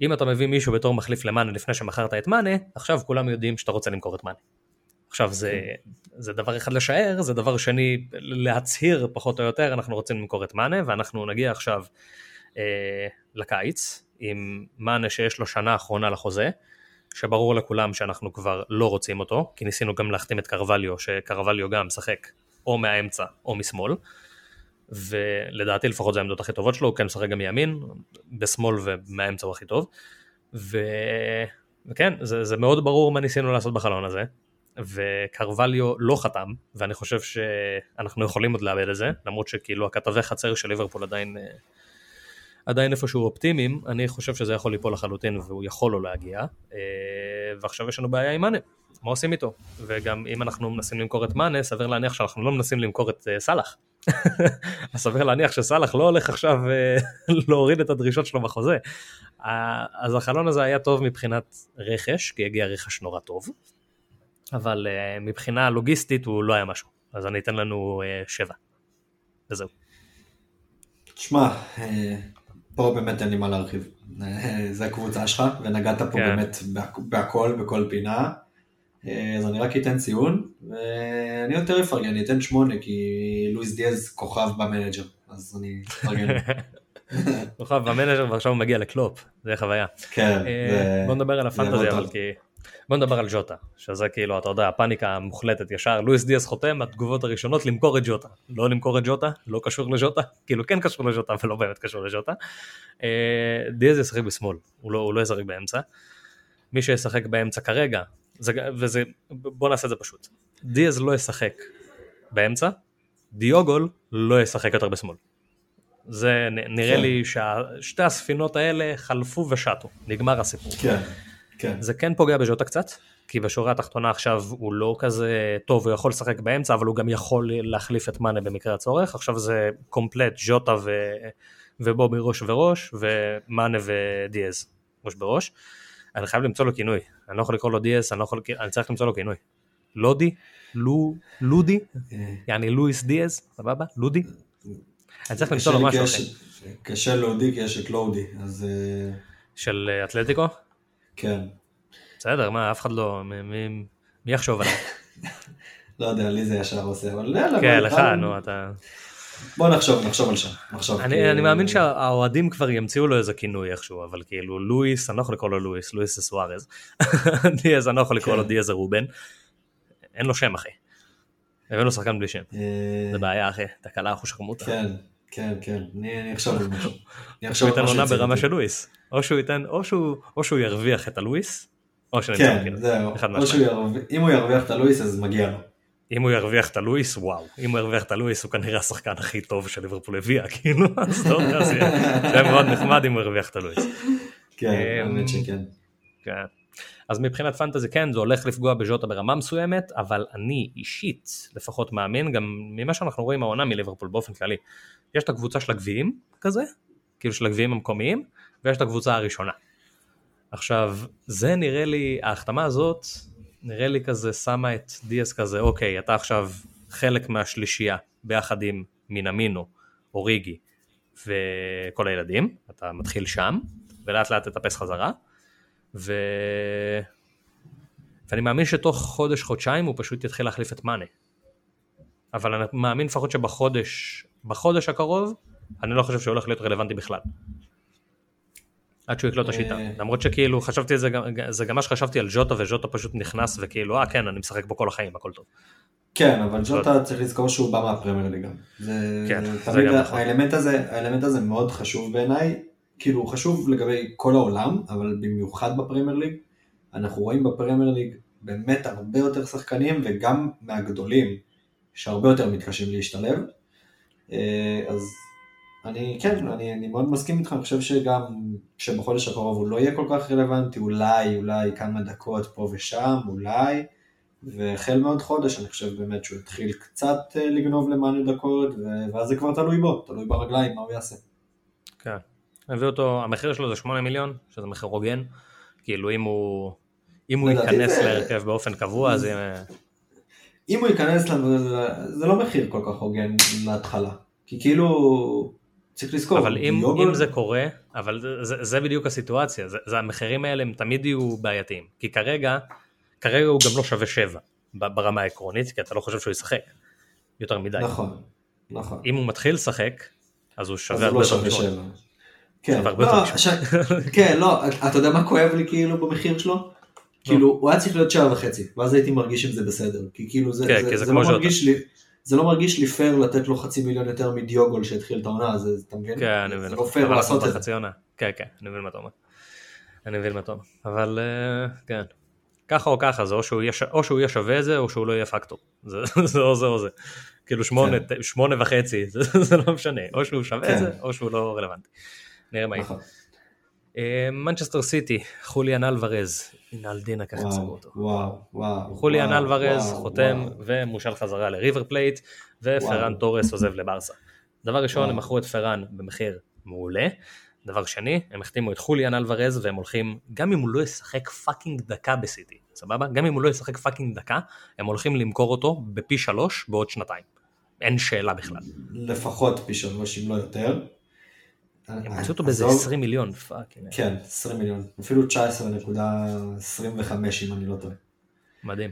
אם אתה מביא מישהו בתור מחליף למאנה לפני שמכרת את מאנה, עכשיו כולם יודעים שאתה רוצה למכור את מאנה. עכשיו זה, כן. זה דבר אחד לשער, זה דבר שני להצהיר פחות או יותר, אנחנו רוצים למכור את מאנה, ואנחנו נגיע עכשיו אה, לקיץ עם מאנה שיש לו שנה אחרונה לחוזה, שברור לכולם שאנחנו כבר לא רוצים אותו, כי ניסינו גם להחתים את קרווליו, שקרווליו גם משחק או מהאמצע או משמאל, ולדעתי לפחות זה העמדות הכי טובות שלו, הוא כן משחק גם מימין, בשמאל ומהאמצע הוא הכי טוב, ו... וכן, זה, זה מאוד ברור מה ניסינו לעשות בחלון הזה, וקרווליו לא חתם, ואני חושב שאנחנו יכולים עוד לאבד את זה, למרות שכאילו הכתבי חצר של ליברפול עדיין, עדיין איפשהו אופטימיים, אני חושב שזה יכול ליפול לחלוטין והוא יכול לא להגיע, ועכשיו יש לנו בעיה עם מאנה, מה עושים איתו? וגם אם אנחנו מנסים למכור את מאנה, סביר להניח שאנחנו לא מנסים למכור את סאלח. אז סביר להניח שסאלח לא הולך עכשיו להוריד את הדרישות שלו בחוזה. אז החלון הזה היה טוב מבחינת רכש, כי הגיע רכש נורא טוב, אבל uh, מבחינה לוגיסטית הוא לא היה משהו, אז אני אתן לנו uh, שבע, וזהו. תשמע, אה, פה באמת אין לי מה להרחיב, זה הקבוצה שלך, ונגעת פה כן. באמת בהכל, בכל פינה, אז אני רק אתן ציון, ואני יותר אפרגן, אני אתן שמונה, כי לואיס דיאז כוכב ב manager, אז אני אפרגן. כוכב ב manager ועכשיו הוא מגיע לקלופ, זה חוויה. כן. בוא נדבר על ה fantasy, אבל כי... בוא נדבר על ג'וטה, שזה כאילו, אתה יודע, הפאניקה המוחלטת ישר, לואיס דיאז חותם, התגובות הראשונות למכור את ג'וטה. לא למכור את ג'וטה, לא קשור לג'וטה, כאילו כן קשור לג'וטה, אבל לא באמת קשור לג'וטה. דיאז ישחק בשמאל, הוא לא, הוא לא ישחק באמצע. מי שישחק באמצע כרגע, זה, וזה, בוא נעשה את זה פשוט. דיאז לא ישחק באמצע, דיוגול לא ישחק יותר בשמאל. זה נראה כן. לי ששתי הספינות האלה חלפו ושטו, נגמר הסיפור. כן. כן. זה כן פוגע בז'וטה קצת, כי בשורה התחתונה עכשיו הוא לא כזה טוב, הוא יכול לשחק באמצע, אבל הוא גם יכול להחליף את מאנה במקרה הצורך, עכשיו זה קומפלט ז'וטה ו... ובובי ראש וראש, ומאנה ודיאז ראש בראש. אני חייב למצוא לו כינוי, אני לא יכול לקרוא לו דיאז, אני, לא יכול... אני צריך למצוא לו כינוי. לודי? לו... לודי? אה. יעני לואיס דיאז, סבבה? לודי? אני צריך למצוא לו משהו אחר. קשה לודי כי יש את לודי, אז... אה, של אה, אתלטיקו? כן. בסדר, מה, אף אחד לא, מי, יחשוב עליו? לא יודע, לי זה ישר עושה, אבל יאללה. כן, לך, נו, אתה... בוא נחשוב, נחשוב על שם, נחשוב. אני, כי... אני מאמין שהאוהדים כבר ימציאו לו איזה כינוי איכשהו, אבל כאילו לואיס, אני לא יכול לקרוא לו לואיס, לואיס זה סוארז. דיאז, אני לא יכול לקרוא לו כן. דיאז זה רובן. אין לו שם אחי. הבאנו שחקן בלי שם. אה, זה בעיה אחי, תקלה אחו שרמוטה. כן, כן, כן, אני על משהו. משהו. הוא ייתן עונה ברמה של לואיס. או שהוא ייתן, או שהוא, או שהוא ירוויח את הלואיס, או שנמצא כן, כאילו, זהו, או שהוא ירוויח, אם הוא ירוויח את הלואיס אז מגיע לו. אם הוא ירוויח את הלואיס, וואו, אם הוא ירוויח את הלואיס הוא כנראה השחקן הכי טוב של ליברפול הביאה, כאילו, אז לא יודע, זה יהיה מאוד נחמד אם הוא ירוויח את הלואיס. כן, אמ, האמת שכן. כן. אז מבחינת פנטזי כן זה הולך לפגוע בז'וטה ברמה מסוימת אבל אני אישית לפחות מאמין גם ממה שאנחנו רואים העונה מליברפול באופן כללי יש את הקבוצה של הגביעים כזה כאילו של הגביעים המקומיים ויש את הקבוצה הראשונה. עכשיו, זה נראה לי, ההחתמה הזאת, נראה לי כזה שמה את דיאס כזה, אוקיי, אתה עכשיו חלק מהשלישייה, ביחד עם מינמינו, אוריגי וכל הילדים, אתה מתחיל שם, ולאט לאט תטפס חזרה, ו... ואני מאמין שתוך חודש, חודשיים הוא פשוט יתחיל להחליף את מאנה. אבל אני מאמין לפחות שבחודש, בחודש הקרוב, אני לא חושב שהוא הולך להיות רלוונטי בכלל. עד שהוא יקלוט את השיטה. אה. למרות שכאילו חשבתי את זה, זה גם מה שחשבתי על ז'וטה וז'וטה פשוט נכנס וכאילו אה כן אני משחק פה כל החיים הכל טוב. כן אבל ז'וטה צריך לזכור שהוא בא מהפרמייר ליגה. כן, זה גם נכון. האלמנט הזה מאוד חשוב בעיניי, כאילו הוא חשוב לגבי כל העולם אבל במיוחד בפרמייר ליג. אנחנו רואים בפרמייר ליג באמת הרבה יותר שחקנים וגם מהגדולים שהרבה יותר מתקשים להשתלב. אה, אז אני כן, אני, אני מאוד מסכים איתך, אני חושב שגם שבחודש הקרוב הוא לא יהיה כל כך רלוונטי, אולי, אולי כמה דקות פה ושם, אולי, והחל מעוד חודש אני חושב באמת שהוא יתחיל קצת אה, לגנוב למען דקות, ואז זה כבר תלוי בו, תלוי ברגליים, מה הוא יעשה. כן, הביא אותו, המחיר שלו זה 8 מיליון, שזה מחיר הוגן, כאילו אם הוא, אם הוא ייכנס. להרכב באופן קבוע, אז... אם הוא ייכנס, זה לא מחיר כל כך הוגן להתחלה, כי כאילו... צריך לזכור, אבל אם, יוגול... אם זה קורה, אבל זה, זה, זה בדיוק הסיטואציה, זה, זה המחירים האלה הם תמיד יהיו בעייתיים, כי כרגע, כרגע הוא גם לא שווה שבע ברמה העקרונית, כי אתה לא חושב שהוא ישחק יותר מדי. נכון, נכון. אם הוא מתחיל לשחק, אז הוא שווה הרבה יותר ראשון. כן, לא. כן, לא, אתה יודע מה כואב לי כאילו במחיר שלו? כאילו, הוא היה צריך להיות שעה וחצי, ואז הייתי מרגיש עם זה בסדר. כי כאילו, זה, כן, זה, כי זה זה כמו לא. מרגיש לי... זה לא מרגיש לי פייר לתת לו חצי מיליון יותר מדיוגול שהתחיל את העונה, זה, אתה מבין? כן, אני מבין. זה לא פייר לעשות את זה. כן, כן, אני מבין מה אתה אומר. אני מבין מה אתה אומר. אבל אה, כן. ככה או ככה, זה או שהוא יהיה ש- או שהוא יהיה שווה את זה, או שהוא לא יהיה פקטור. זה זה או זה או זה. כאילו שמונה, כן. שמונה וחצי, זה זה לא משנה. או שהוא שווה את. זה, או שהוא לא רלוונטי. נראה מה יהיה. נכון. אה, מנצ'סטר סיטי, חוליאן אלוורז. הנה אלדינה ככה וואו, אותו. וואו, וואו. חוליאן אלוורז חותם. ומושאל חזרה לריבר פלייט ופרן. תורס עוזב לברסה. דבר ראשון. הם מכרו את פרן במחיר מעולה. דבר שני הם החתימו את חוליאן אלוורז והם הולכים גם אם הוא לא ישחק fucking דקה בסיטי סבבה גם אם הוא לא ישחק fucking דקה הם הולכים למכור אותו בפי שלוש בעוד שנתיים. אין שאלה בכלל. לפחות פי שלוש אם לא יותר. הם הוציאו אותו באיזה עזוב. 20 מיליון fuck. כן, 20 מיליון. אפילו 19.25 אם אני לא טועה. מדהים.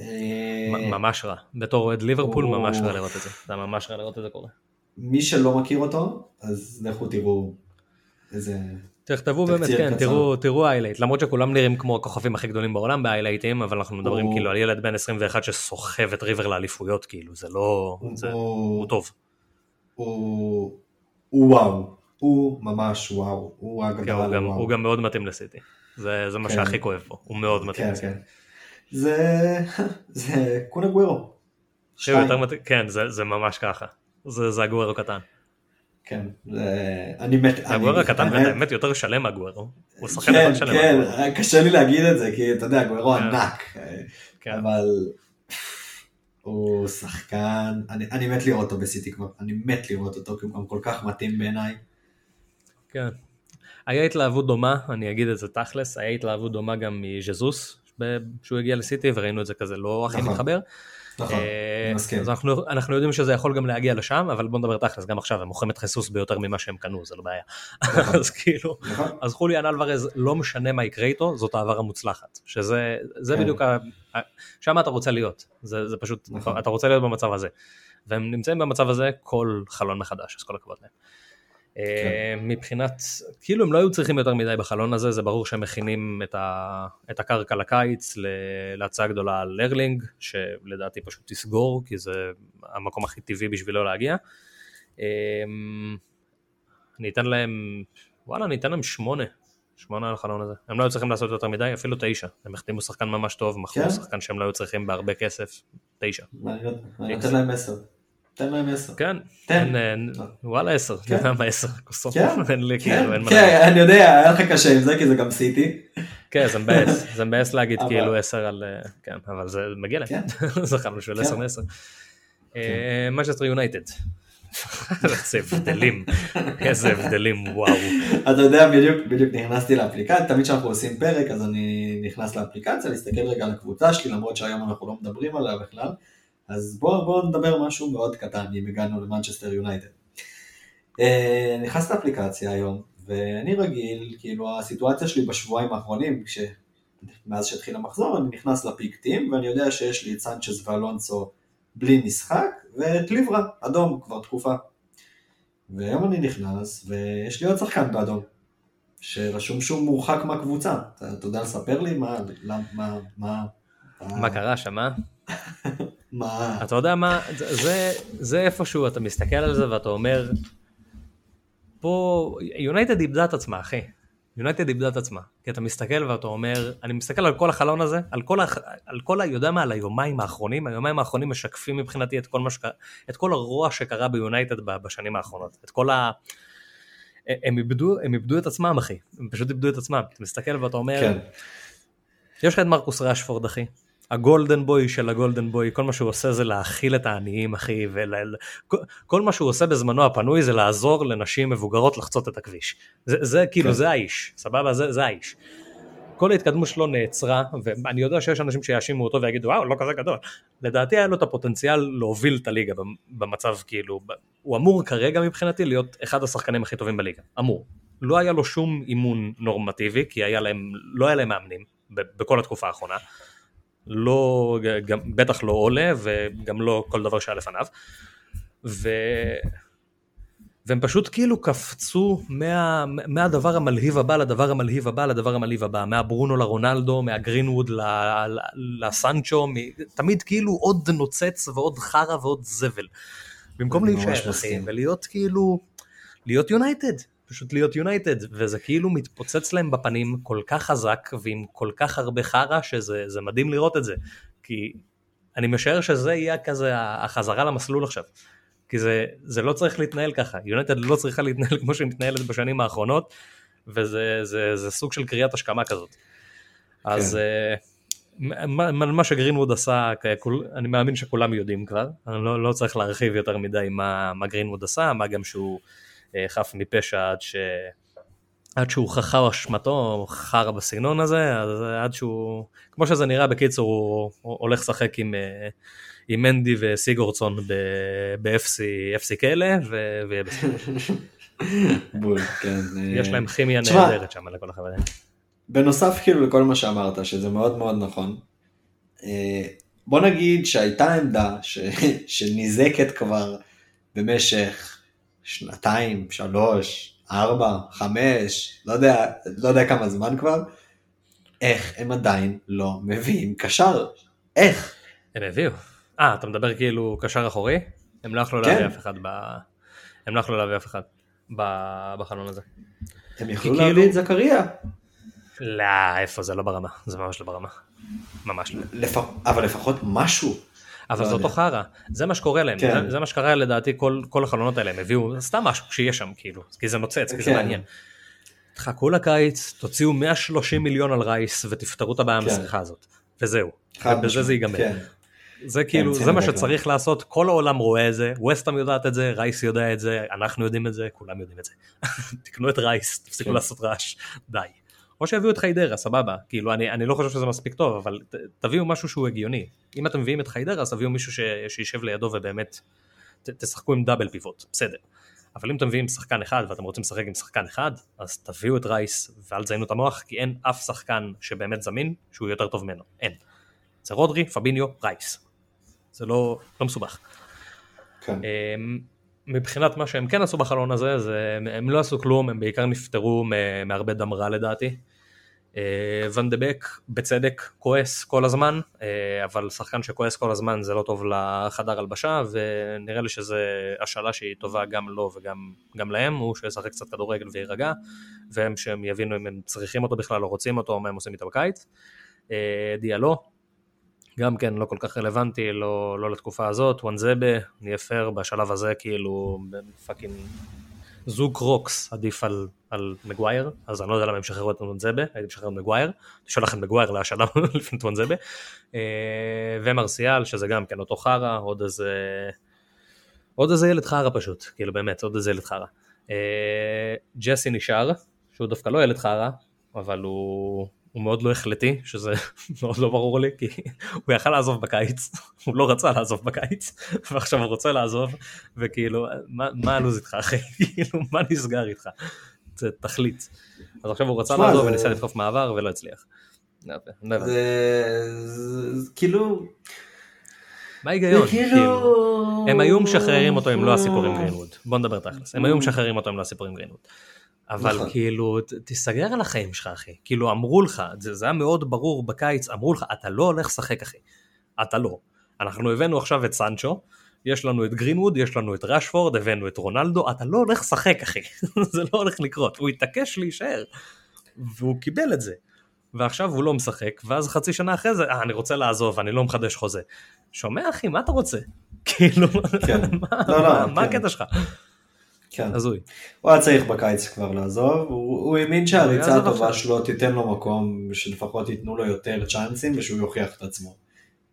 אה, ממש רע. בתור אוהד ליברפול ממש רע לראות את זה. זה ממש רע לראות את זה קורה. מי שלא מכיר אותו, אז לכו תראו איזה... תכתבו באמת, כן. תראו, תראו highlight, למרות שכולם נראים כמו הכוכבים הכי גדולים בעולם ב highlight ים, אבל אנחנו מדברים הוא- כאילו על ילד בן 21 שסוחב את ריבר לאליפויות, כאילו, זה לא, זה, הוא- הוא טוב. הוא... הוא וואו. הוא ממש וואו. הוא כן, הגדרה הוא, גם, לוואו. הוא גם מאוד מתאים לסיטי, זה, זה מה כן. שהכי כואב פה, הוא מאוד מתאים כן, לסיטי. כן. זה... זה קונה גווירו. יותר מתאים, כן, זה, זה ממש ככה, זה, זה הגוורו קטן. כן, זה... אני מת... הגוורו הקטן, והאמת יותר שלם מהגוורו, הוא שחקן כן, יותר שלם כן, מהגוורו. קשה לי להגיד את זה, כי אתה יודע, גווירו כן. ענק. כן. אבל הוא שחקן, אני, אני מת לראות אותו בסיטי כבר, אני מת לראות אותו, כי הוא גם כל כך מתאים בעיניי. כן. היה התלהבות דומה, אני אגיד את זה תכלס, היה התלהבות דומה גם מז'זוס, שהוא הגיע לסיטי וראינו את זה כזה לא הכי נכון. מתחבר. נכון, אה, אני מסכים. אז אנחנו, אנחנו יודעים שזה יכול גם להגיע לשם, אבל בוא נדבר תכלס, גם עכשיו הם מוכרים את חיסוס ביותר ממה שהם קנו, זה לא בעיה. נכון. אז כאילו, נכון? אז חוליאן אלוורז, לא משנה מה יקרה איתו, זאת העברה מוצלחת. שזה זה כן. בדיוק, ה- ה- שם אתה רוצה להיות, זה, זה פשוט, נכון. אתה רוצה להיות במצב הזה. והם נמצאים במצב הזה כל חלון מחדש, אז כל הכבוד להם. אה, מבחינת, כאילו הם לא היו צריכים יותר מדי בחלון הזה, זה ברור שהם מכינים את, ה, את הקרקע לקיץ להצעה גדולה על לרלינג, שלדעתי פשוט תסגור, כי זה המקום הכי טבעי בשבילו להגיע. אה, אני אתן להם, וואלה, אני אתן להם שמונה, שמונה על החלון הזה. הם לא היו צריכים לעשות יותר מדי, אפילו תשע. הם החתימו שחקן ממש טוב, מכרו כן? שחקן שהם לא היו צריכים בהרבה כסף, תשע. אני נותן להם עשר. תן להם עשר. כן, תן. וואלה עשר, כן. אתה יודע מה עשר, כוסות, כן, אין לי כן, כאילו, אין מה להגיד. כן, אני יודע, היה לך קשה עם זה, כי זה גם סיטי. כן, זה מבאס, זה מבאס להגיד כאילו עשר על, אה, כן, אבל זה מגיע להם, כן. של כן. עשר מעשר. מנצ'סטר יונייטד, איזה הבדלים, איזה הבדלים, וואו. אתה יודע, בדיוק, בדיוק נכנסתי לאפליקציה, תמיד כשאנחנו עושים פרק, אז אני נכנס לאפליקציה, להסתכל רגע על הקבוצה שלי, למרות שהיום אנחנו לא מדברים עליה בכלל. אז בואו בוא נדבר משהו מאוד קטן, אם הגענו למנצ'סטר יונייטד. אה, נכנס לאפליקציה היום, ואני רגיל, כאילו הסיטואציה שלי בשבועיים האחרונים, כש... מאז שהתחיל המחזור, אני נכנס ל pick team, ואני יודע שיש לי את סנצ'ס ואלונסו בלי משחק, ואת ליברה, אדום, כבר תקופה. והיום אני נכנס, ויש לי עוד שחקן באדום, שרשום שהוא מורחק מהקבוצה. אתה, אתה יודע לספר לי מה, מה, מה, מה קרה שם, אה? מה, אתה יודע מה, זה- זה, איפשהו, אתה מסתכל על זה ואתה אומר, פה, יונייטד איבדה את עצמה, אחי. יונייטד איבדה את עצמה. כי אתה מסתכל ואתה אומר, אני מסתכל על כל החלון הזה, על כל, הח... על כל ה... יודע מה, על היומיים האחרונים, היומיים האחרונים משקפים מבחינתי את כל מה שקרה, את כל הרוע שקרה ביונייטד בשנים האחרונות. את כל ה... הם איבדו, הם איבדו את עצמם, אחי. הם פשוט איבדו את עצמם. אתה מסתכל ואתה אומר, כן, יש לך את מרקוס רשפורד אחי. הגולדן בוי של הגולדן בוי, כל מה שהוא עושה זה להאכיל את העניים אחי, וכל כל מה שהוא עושה בזמנו הפנוי זה לעזור לנשים מבוגרות לחצות את הכביש. זה, זה כאילו כן. זה האיש, סבבה? זה, זה האיש. כל ההתקדמות שלו נעצרה, ואני יודע שיש אנשים שיאשימו אותו ויגידו וואו לא כזה גדול. לדעתי היה לו את הפוטנציאל להוביל את הליגה במצב כאילו, הוא אמור כרגע מבחינתי להיות אחד השחקנים הכי טובים בליגה, אמור. לא היה לו שום אימון נורמטיבי, כי היה להם, לא היה להם מאמנים בכל התקופה האחרונה. לא, גם, בטח לא עולה וגם לא כל דבר שהיה לפניו. ו... והם פשוט כאילו קפצו מה, מהדבר המלהיב הבא לדבר המלהיב הבא לדבר המלהיב הבא, מהברונו לרונלדו, מהגרינווד לסנצ'ו, תמיד כאילו עוד נוצץ ועוד חרא ועוד זבל. במקום להישאר ולהיות כאילו, להיות יונייטד, פשוט להיות יונייטד, וזה כאילו מתפוצץ להם בפנים כל כך חזק ועם כל כך הרבה חרא שזה מדהים לראות את זה, כי אני משער שזה יהיה כזה החזרה למסלול עכשיו. כי זה, זה לא צריך להתנהל ככה, יונייטד לא צריכה להתנהל כמו שהיא מתנהלת בשנים האחרונות, וזה זה, זה סוג של קריאת השכמה כזאת. כן. אז uh, מה, מה שגרינווד עשה, אני מאמין שכולם יודעים כבר, אני לא, לא צריך להרחיב יותר מדי מה, מה גרינווד עשה, מה גם שהוא חף מפשע עד, ש, עד שהוא חכר אשמתו, חרא בסגנון הזה, אז עד שהוא, כמו שזה נראה בקיצור, הוא, הולך לשחק עם... Uh, עם מנדי וסיגורצון ב-FC כאלה, ויהיה בסדר. בול, כן. יש להם כימיה נהדרת שם לכל החברים. בנוסף כאילו לכל מה שאמרת, שזה מאוד מאוד נכון, אה, בוא נגיד שהייתה עמדה ש... שניזקת כבר במשך שנתיים, שלוש, ארבע, חמש, לא יודע, לא יודע כמה זמן כבר, איך הם עדיין לא מביאים קשר? איך? הם הביאו. אה, אתה מדבר כאילו קשר אחורי? הם לא יכלו כן. להביא אף אחד ב... הם לא יכלו להביא אף אחד בחלון הזה. הם יכלו להביא כאילו... את זכריה. לא, איפה זה לא ברמה, זה ממש לא ברמה. ממש לא. לפ... אבל לפחות משהו. אבל לא זה אותו חרא, זה מה שקורה להם, כן. זה, זה מה שקרה לדעתי כל, כל החלונות האלה, הם הביאו סתם משהו שיהיה שם כאילו, כי זה נוצץ, כי זה כן. מעניין. תחכו לקיץ, תוציאו 130 מיליון על רייס ותפתרו את הבעיה כן. המסריחה הזאת, וזהו, ובזה זה ייגמר. כן. זה כאילו, זה מה שצריך לעשות, כל העולם רואה את זה, ווסטאם יודעת את זה, רייס יודע את זה, אנחנו יודעים את זה, כולם יודעים את זה. תקנו את רייס, תפסיקו. לעשות רעש, די. או שיביאו את חיידרה, סבבה, כאילו אני, אני לא חושב שזה מספיק טוב, אבל ת, תביאו משהו שהוא הגיוני. אם אתם מביאים את חיידרה, אז תביאו מישהו ש, שישב לידו ובאמת ת, תשחקו עם double pivot, בסדר. אבל אם אתם מביאים שחקן אחד ואתם רוצים לשחק עם שחקן אחד, אז תביאו את רייס ואל תזיינו את המוח, כי אין אף שחקן שבאמת זמין שהוא יותר טוב ממנו, אין. זה רודרי, פביניו, רייס. זה לא, לא מסובך. כן. אמ, מבחינת מה שהם כן עשו בחלון הזה, זה, הם לא עשו כלום, הם בעיקר נפטרו מהרבה דם רע לדעתי. אה, ונדבק בצדק כועס כל הזמן, אה, אבל שחקן שכועס כל הזמן זה לא טוב לחדר הלבשה, ונראה לי שזה השאלה שהיא טובה גם לו וגם להם, הוא שישחק קצת כדורגל ויירגע, והם שהם יבינו אם הם צריכים אותו בכלל או רוצים אותו, או מה הם עושים איתו בקיץ. אה, דיאלו, גם כן לא כל כך רלוונטי, לא, לא לתקופה הזאת, וואנזבה, נהיה פייר בשלב הזה, כאילו פאקינג זוג רוקס עדיף על, על מגווייר, אז אני לא יודע למה הם שחררו את וואנזבה, הייתי משחרר את מגווייר, אני שולח את מגווייר להשאלה לפני וואנזבה, אה, ומרסיאל, שזה גם כן אותו חרא, עוד איזה, עוד איזה ילד חרא פשוט, כאילו באמת, עוד איזה ילד חרא. אה, ג'סי נשאר, שהוא דווקא לא ילד חרא, אבל הוא... הוא מאוד לא החלטי, שזה מאוד לא ברור לי, כי הוא יכל לעזוב בקיץ, הוא לא רצה לעזוב בקיץ, ועכשיו הוא רוצה לעזוב, וכאילו, מה, מה הלו"ז איתך אחי? כאילו, מה נסגר איתך? זה תכלית. אז עכשיו הוא רצה לעזוב וניסה לדחוף מעבר ולא הצליח. לא זה כאילו... מה ההיגיון? כאילו... הם היו משחררים אותו אם לא הסיפור עם גרינווד. בוא נדבר תכלס. הם היו משחררים אותו אם לא הסיפור עם גרינווד. אבל נכון. כאילו, תיסגר על החיים שלך אחי, כאילו אמרו לך, זה, זה היה מאוד ברור בקיץ, אמרו לך, אתה לא הולך לשחק אחי, אתה לא. אנחנו הבאנו עכשיו את סנצ'ו, יש לנו את גרינווד, יש לנו את רשפורד, הבאנו את רונלדו, אתה לא הולך לשחק אחי, זה לא הולך לקרות, הוא התעקש להישאר, והוא קיבל את זה. ועכשיו הוא לא משחק, ואז חצי שנה אחרי זה, אה, אני רוצה לעזוב, אני לא מחדש חוזה. שומע אחי, מה אתה רוצה? כאילו, כן. מה, לא, לא, מה כן. הקטע שלך? כן. הזוי. הוא היה צריך בקיץ כבר לעזוב, הוא, הוא האמין שהריצה הטובה שלו תיתן לו מקום, שלפחות ייתנו לו יותר צ'אנסים ושהוא יוכיח את עצמו.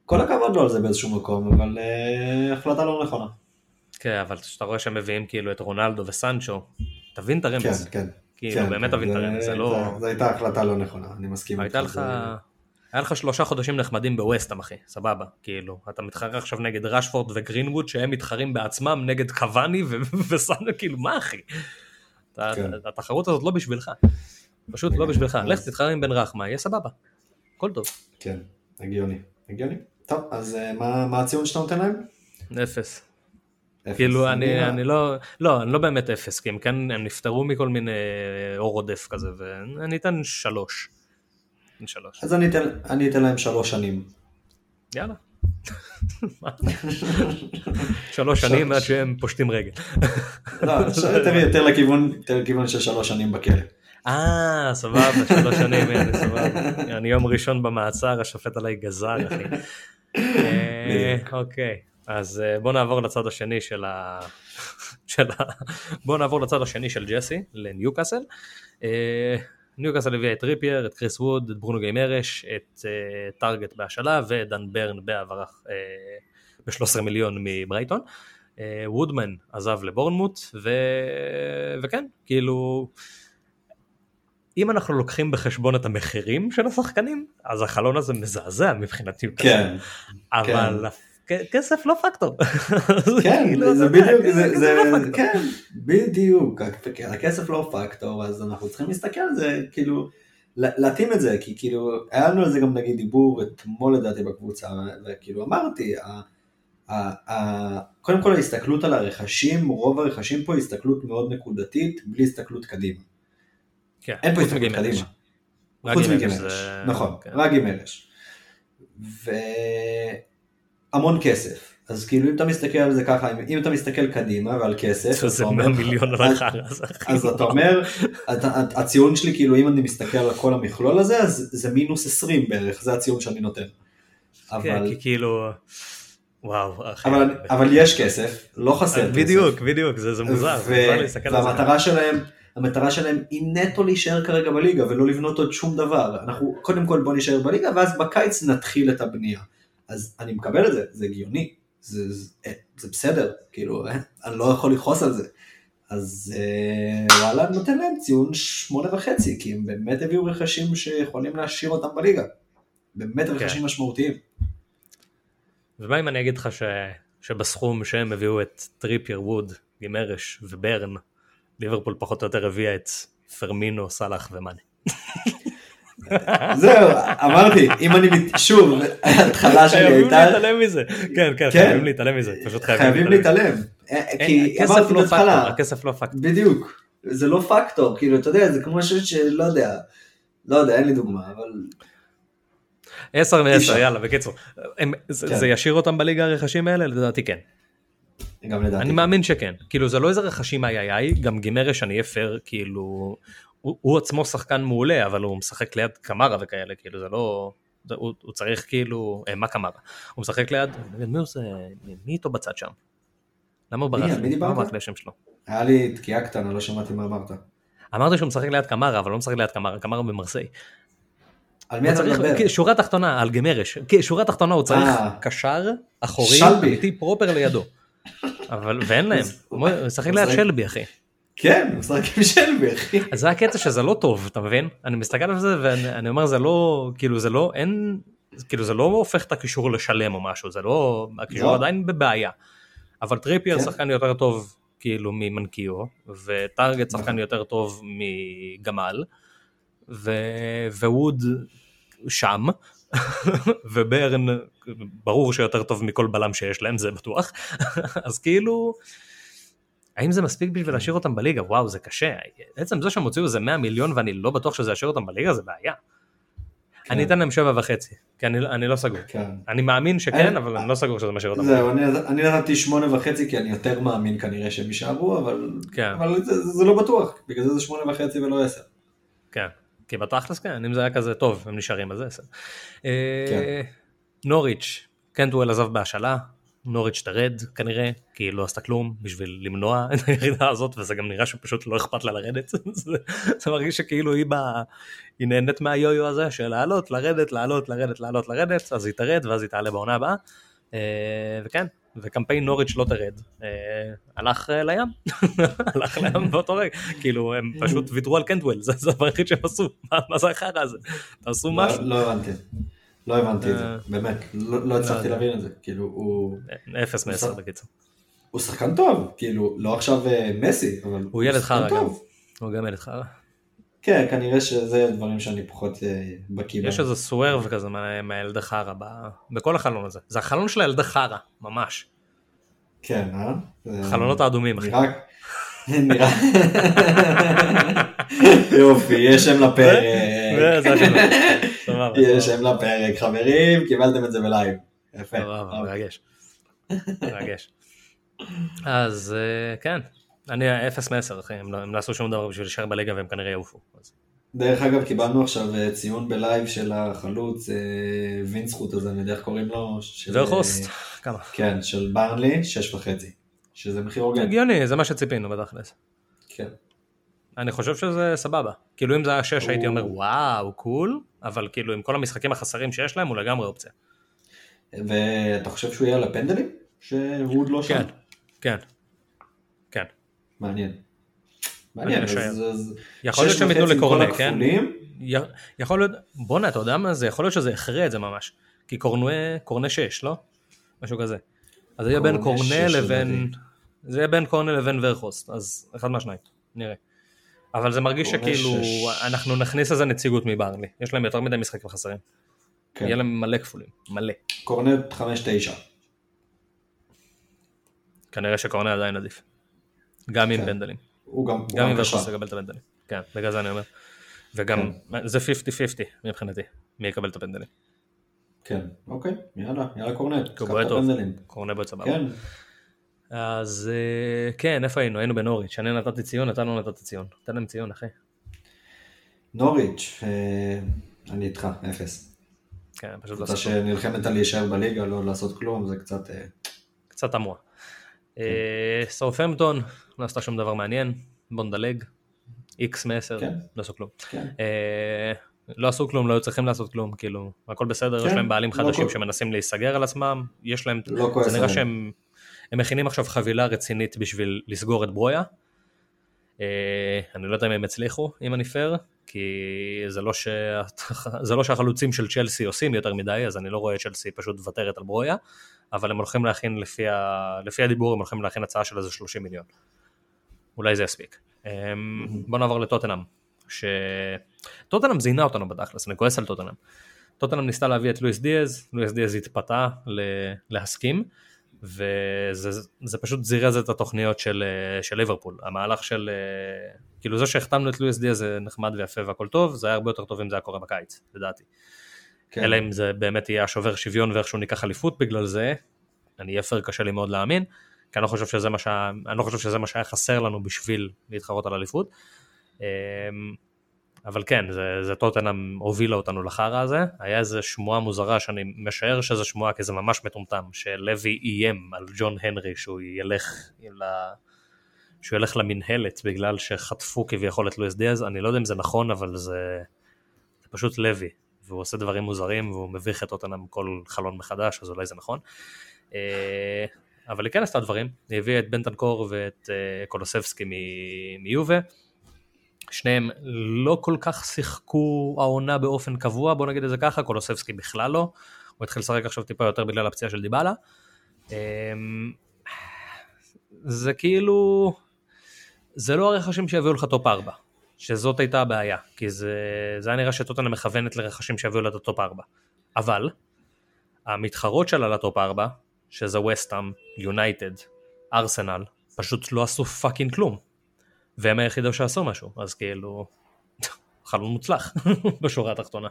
כל הכבוד לו על זה באיזשהו מקום, אבל uh, החלטה לא נכונה. כן, אבל כשאתה רואה שהם מביאים כאילו את רונלדו וסנצ'ו, תבין את הרמז. כן, כן. כאילו, כן, באמת כן, תבין את הרמז, זה לא... זו הייתה החלטה לא נכונה, אני מסכים. הייתה לך... היה לך שלושה חודשים נחמדים בווסטאם אחי, סבבה, כאילו, אתה מתחרה עכשיו נגד רשפורד וגרינווד שהם מתחרים בעצמם נגד קוואני וסאנה, כאילו, מה אחי? כן. התחרות הזאת לא בשבילך, פשוט לא בשבילך, לך תתחרה עם בן רחמה, יהיה סבבה, הכל טוב. כן, הגיוני, הגיוני. טוב, אז אה, מה הציון שאתה נותן להם? אפס. כאילו אני, אני לא, לא, אני לא באמת אפס, כי הם כן, הם נפטרו מכל מיני אור עודף כזה, ואני אתן שלוש. שלוש. אז אני אתן, אני אתן להם שלוש שנים. יאללה. שלוש שנים עד שהם פושטים רגל. לא, יותר לכיוון של שלוש שנים בכלא. אה, סבבה, שלוש שנים, הנה, סבבה. אני יום ראשון במעצר, השופט עליי גזר, אחי. אה, אוקיי, אז אה, בוא נעבור לצד השני של ה... בוא נעבור לצד השני של ג'סי, לניוקאסל. אה, ניוקאסל הביאה את ריפייר, את קריס ווד, את ברונו גיימרש, את טארגט בהשאלה ודן ברן בהעברה ב-13 מיליון מברייטון. וודמן עזב לבורנמוט, ו... וכן, כאילו... אם אנחנו לוקחים בחשבון את המחירים של השחקנים, אז החלון הזה מזעזע מבחינתי. כן. אבל כן. כסף לא פקטור. כן, כאילו, זה בדיוק, זה, לא כן, בדיוק, הכסף לא פקטור, אז אנחנו צריכים להסתכל על זה, כאילו, להתאים את זה, כי כאילו, היה לנו על זה גם נגיד דיבור אתמול לדעתי בקבוצה, וכאילו אמרתי, קודם כל ההסתכלות על הרכשים, רוב הרכשים פה היא הסתכלות מאוד נקודתית, בלי הסתכלות קדימה. כן, אין פה הסתכלות קדימה. חוץ מגימלש, נכון, כן. רק גימלש. והמון כסף. אז כאילו אם אתה מסתכל על זה ככה, אם אתה מסתכל קדימה ועל כסף, זה 100 מיליון על החרא. אז אתה אומר, הציון שלי כאילו אם אני מסתכל על כל המכלול הזה, אז זה מינוס 20 בערך, זה הציון שאני נותן. כן, כי כאילו... וואו, אבל יש כסף, לא חסר כסף. בדיוק, בדיוק, זה מוזר. והמטרה שלהם, המטרה שלהם היא נטו להישאר כרגע בליגה ולא לבנות עוד שום דבר. אנחנו קודם כל בוא נשאר בליגה ואז בקיץ נתחיל את הבנייה. אז אני מקבל את זה, זה הגיוני, זה, זה, אה, זה בסדר, כאילו, אה, אני לא יכול לכעוס על זה. אז אה, וואלה, נותן להם ציון שמונה וחצי, כי הם באמת הביאו רכשים שיכולים להשאיר אותם בליגה. באמת רכשים כן. משמעותיים. ומה אם אני אגיד לך ש... שבסכום שהם הביאו את טריפייר, ווד, גימרש וברן, ליברפול פחות או יותר הביאה את פרמינו, סאלח ומאני. זהו, אמרתי, אם אני, שוב, ההתחלה שלי הייתה... חייבים להתעלם מזה, כן, כן, חייבים להתעלם מזה, פשוט חייבים להתעלם. כי אמרתי בהתחלה, הכסף לא פקטור. בדיוק, זה לא פקטור, כאילו, אתה יודע, זה כמו משהו שלא יודע, לא יודע, אין לי דוגמה, אבל... עשר מעשר, יאללה, בקיצור. זה כן. ישאיר אותם בליגה הרכשים האלה? לדעתי כן. גם לדעתי. אני מאמין שכן. כאילו זה לא איזה רכשים איי איי איי, גם גימרש אני אהיה פייר, כאילו, הוא, הוא עצמו שחקן מעולה, אבל הוא משחק ליד קמרה וכאלה, כאילו זה לא... זה, הוא, הוא צריך כאילו, אה, מה קמרה? הוא משחק ליד, מי עושה, מי איתו בצד שם? למה הוא ברח? מי דיברת? מה ברח לשם שלו? היה לי תקיעה קטנה, לא שמעתי מה אמרת. אמרתי שהוא משחק ליד קמרה, אבל לא משחק ליד קמרה, קמרה במרסיי. על מי אתה מדבר? שורה תחתונה, על גמרש. שורה תחתונה הוא צריך אה. קשר אחורי, אמיתי פרופר לידו. אבל, ואין להם, הוא משחק ליד שלבי אחי. כן, הוא משחק עם שלבי אחי. אז זה הקטע שזה לא טוב, אתה מבין? אני מסתכל על זה ואני אומר זה לא, כאילו זה לא, אין, כאילו זה לא הופך את הקישור לשלם או משהו, זה לא, הקישור לא. עדיין בבעיה. אבל טריפייר כן. שחקן יותר טוב כאילו ממנקיו, וטארגט שחקן יותר טוב מגמל, וווד שם, וברן ברור שיותר טוב מכל בלם שיש להם זה בטוח אז כאילו האם זה מספיק בשביל להשאיר אותם בליגה וואו זה קשה בעצם זה שהם הוציאו איזה 100 מיליון ואני לא בטוח שזה ישאיר אותם בליגה זה בעיה. כן. אני אתן להם שבע וחצי כי אני, אני לא סגור כן. אני מאמין שכן אני, אבל אני לא סגור שזה משאיר אותם. זהו אני, נתתי שמונה וחצי כי אני יותר מאמין כנראה שהם יישארו אבל, כן. אבל זה, זה לא בטוח בגלל זה זה שמונה וחצי ולא עשר. כן. כי בתכלס כן, אם זה היה כזה טוב, הם נשארים, אז זה עשר. אה, כן. נוריץ', קנטוול עזב בהשאלה, נוריץ' תרד כנראה, כי היא לא עשתה כלום בשביל למנוע את הירידה הזאת, וזה גם נראה שפשוט לא אכפת לה לרדת. זה, זה מרגיש שכאילו היא, בא, היא נהנית מהיו-יו הזה של לעלות, לרדת, לעלות, לרדת, לעלות, לרדת, אז היא תרד ואז היא תעלה בעונה הבאה. אה, וכן, וקמפיין נוריץ' לא תרד, אה, הלך אה, לים, הלך לים באותו רגע, כאילו הם פשוט ויתרו על קנטוול, זה הדבר היחיד שהם עשו, מה זה החרא הזה, תעשו לא, משהו. לא הבנתי, לא הבנתי את זה, באמת, לא, לא הצלחתי להבין את זה, כאילו הוא... אפס מעשר בקיצור. הוא שחקן טוב, כאילו, לא עכשיו מסי, אבל הוא ילד חרא גם, הוא גם ילד חרא. כן, כנראה שזה דברים שאני פחות אה, בקיא בהם. יש איזה סוורב כזה מהילד החרא בכל החלון הזה. זה החלון של הילד החרא, ממש. כן, אה? חלונות האדומים. נראה... יופי, יש שם לפרק. סבבה. שם לפרק, חברים, קיבלתם את זה ב live. יפה. מרגש. מרגש. אז אה, כן, אני אפס מעשר אחי, הם לא הם לא עשו שום דבר בשביל להישאר בליגה והם כנראה יעופו. דרך אגב, קיבלנו עכשיו אה, ציון ב live של החלוץ, אה, וינסחוט הזה, אני יודע איך קוראים לו. ורחוסט, כמה? כן, של ברנלי, שש וחצי. שזה מחיר הוגן. הגיוני, זה מה שציפינו בתכלס. כן. אני חושב שזה סבבה. כאילו אם זה היה שש הייתי הוא- אומר וואו, קול, אבל כאילו עם כל המשחקים החסרים שיש להם הוא לגמרי אופציה. ואתה חושב שהוא יהיה על הפנדלים? שהוא עוד לא שם? כן, כן, כן. מעניין. מעניין. אז- אז יכול להיות שהם ייתנו לקורנה, כן? י- יכול להיות, בואנה, אתה יודע מה זה? יכול להיות שזה הכריע את זה ממש. כי קורנה, קורנה 6, לא? משהו כזה. אז זה יהיה בין קורנה לבין... זה יהיה בין קורנה לבין ורחוסט, אז אחד מהשניים, נראה. אבל זה מרגיש שכאילו שש. אנחנו נכניס איזה נציגות מברנלי. יש להם יותר מדי משחקים חסרים. כן. יהיה להם מלא כפולים, מלא. קורנט 5-9. כנראה שקורנה עדיין עדיף. גם עם כן. הוא גם, הוא גם גם אם קשר. ורחוס יקבל את הפנדלים. כן, בגלל זה אני אומר. וגם, זה 50-50 מבחינתי, מי יקבל את הפנדלים. כן, אוקיי, יאללה, יאללה קורנט. קורנה בועט סבבה. כן, אז אה, כן, איפה היינו? היינו בנוריץ'. אני נתתי ציון, אתה לא נתת ציון. תן להם ציון, אחי. נוריץ', אה, אני איתך, אפס. כן, פשוט לעשות שנלחמת על להישאר בליגה, לא לעשות כלום, זה קצת... אה, קצת תמוה. אה, סאופהמפטון, לא עשתה שום דבר מעניין, בוא נדלג. איקס מ-10, כן. לא עשו כלום. כן. לא עשו כלום, לא היו צריכים לעשות כלום, כאילו, הכל בסדר, יש כן, להם בעלים לא חדשים שמנסים להיסגר על עצמם, יש להם, לא זה נראה. שהם הם מכינים עכשיו חבילה רצינית בשביל לסגור את ברויה. אה, אני לא יודע אם הם הצליחו, אם אני פייר, כי זה לא, ש... זה לא שהחלוצים של צ'לסי עושים יותר מדי, אז אני לא רואה את צ'לסי פשוט מוותרת על ברויה, אבל הם הולכים להכין, לפי, ה... לפי הדיבור, הם הולכים להכין הצעה של איזה 30 מיליון. אולי זה יספיק. אמ, בוא נעבור לטוטנאם, שטוטנאם זיינה אותנו בתכלס, אני כועס על טוטנאם. טוטנאם ניסתה להביא את לואיס דיאז, לואיס דיאז התפתה ל... להסכים, וזה זה פשוט זירז את התוכניות של, אה, של ליברפול. המהלך של, אה, כאילו זה שהחתמנו את לואיס דיאז זה נחמד ויפה והכל טוב, זה היה הרבה יותר טוב אם זה היה קורה בקיץ, לדעתי. כן. אלא אם זה באמת יהיה השובר שוויון ואיכשהו ניקח אליפות בגלל זה, אני אהיה פייר קשה לי מאוד להאמין, כי אני לא חושב שזה מה, שה... אני לא חושב שזה מה שהיה חסר לנו בשביל להתחרות על אליפות. אבל כן, זה, זה טוטנאם הובילה אותנו לחרא הזה, היה איזה שמועה מוזרה שאני משער שזה שמועה כי זה ממש מטומטם, שלוי איים על ג'ון הנרי שהוא ילך, ל... שהוא ילך למינהלת בגלל שחטפו כביכול את לואיס דיאז, אני לא יודע אם זה נכון אבל זה, זה פשוט לוי, והוא עושה דברים מוזרים והוא מביך את טוטנאם כל חלון מחדש, אז אולי זה נכון. אה, אבל היא כן עשתה דברים, היא הביאה את בנטנקור ואת אה, קולוסבסקי מיובה. שניהם לא כל כך שיחקו העונה באופן קבוע, בוא נגיד את זה ככה, קולוסבסקי בכלל לא, הוא התחיל לשחק עכשיו טיפה יותר בגלל הפציעה של דיבלה. אמ, זה כאילו, זה לא הרכשים שיביאו לך top 4, שזאת הייתה הבעיה, כי זה, זה היה נראה שטוטנהאם מכוונת לרכשים שיביאו לה את ה top 4. אבל, המתחרות שלה ל top 4, שזה ווסטהאם, יונייטד, ארסנל, פשוט לא עשו fucking כלום. והם היחידים שעשו משהו, אז כאילו, חלון מוצלח בשורה התחתונה.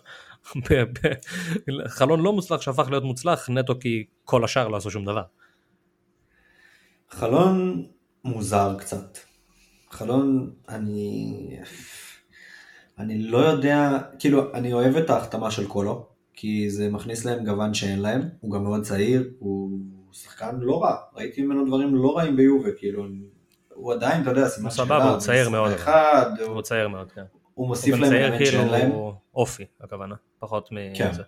חלון לא מוצלח שהפך להיות מוצלח נטו כי כל השאר לא עשו שום דבר. חלון מוזר קצת. חלון, אני... אני לא יודע, כאילו, אני אוהב את ההחתמה של קולו, כי זה מכניס להם גוון שאין להם, הוא גם מאוד צעיר, הוא שחקן לא רע, ראיתי ממנו דברים לא רעים ביובה, כאילו, הוא עדיין, אתה יודע, סימן הוא סבבה, הוא צעיר מאוד. אחד, הוא הוא, צעיר מאוד, כן. הוא הוא מוסיף להם אלמנט שאין להם. כאילו אופי, הכוונה, פחות כן. מזה.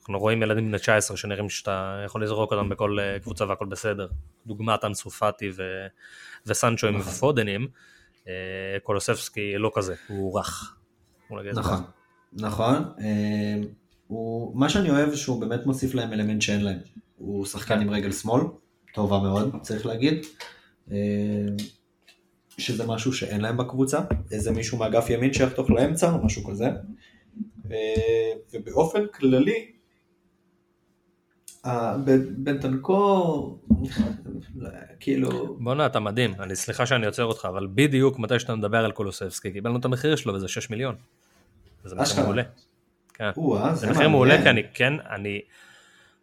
אנחנו רואים ילדים בני 19 שנראים שאתה יכול לזרוק אותם בכל אה, קבוצה והכל בסדר. דוגמת אנסו פאטי ו... וסנצ'ו עם נכון. פודנים, אה, קולוספסקי לא כזה, הוא רך. נכון. נכון. אה, הוא, מה שאני אוהב שהוא באמת מוסיף להם אלמנט שאין להם. הוא שחקן עם רגל שמאל, טובה מאוד, צריך להגיד. אה, שזה משהו שאין להם בקבוצה, איזה מישהו מאגף ימין שיחתוך לאמצע או משהו כזה. אה, ובאופן כללי, ה- ב- בנטנקור, כאילו... בואנה, אתה מדהים, אני סליחה שאני עוצר אותך, אבל בדיוק מתי שאתה מדבר על קולוסבסקי, קיבלנו את המחיר שלו וזה 6 מיליון. זה מחיר. מעולה. כן. זה מחיר מעולה כי. אני כן, אני,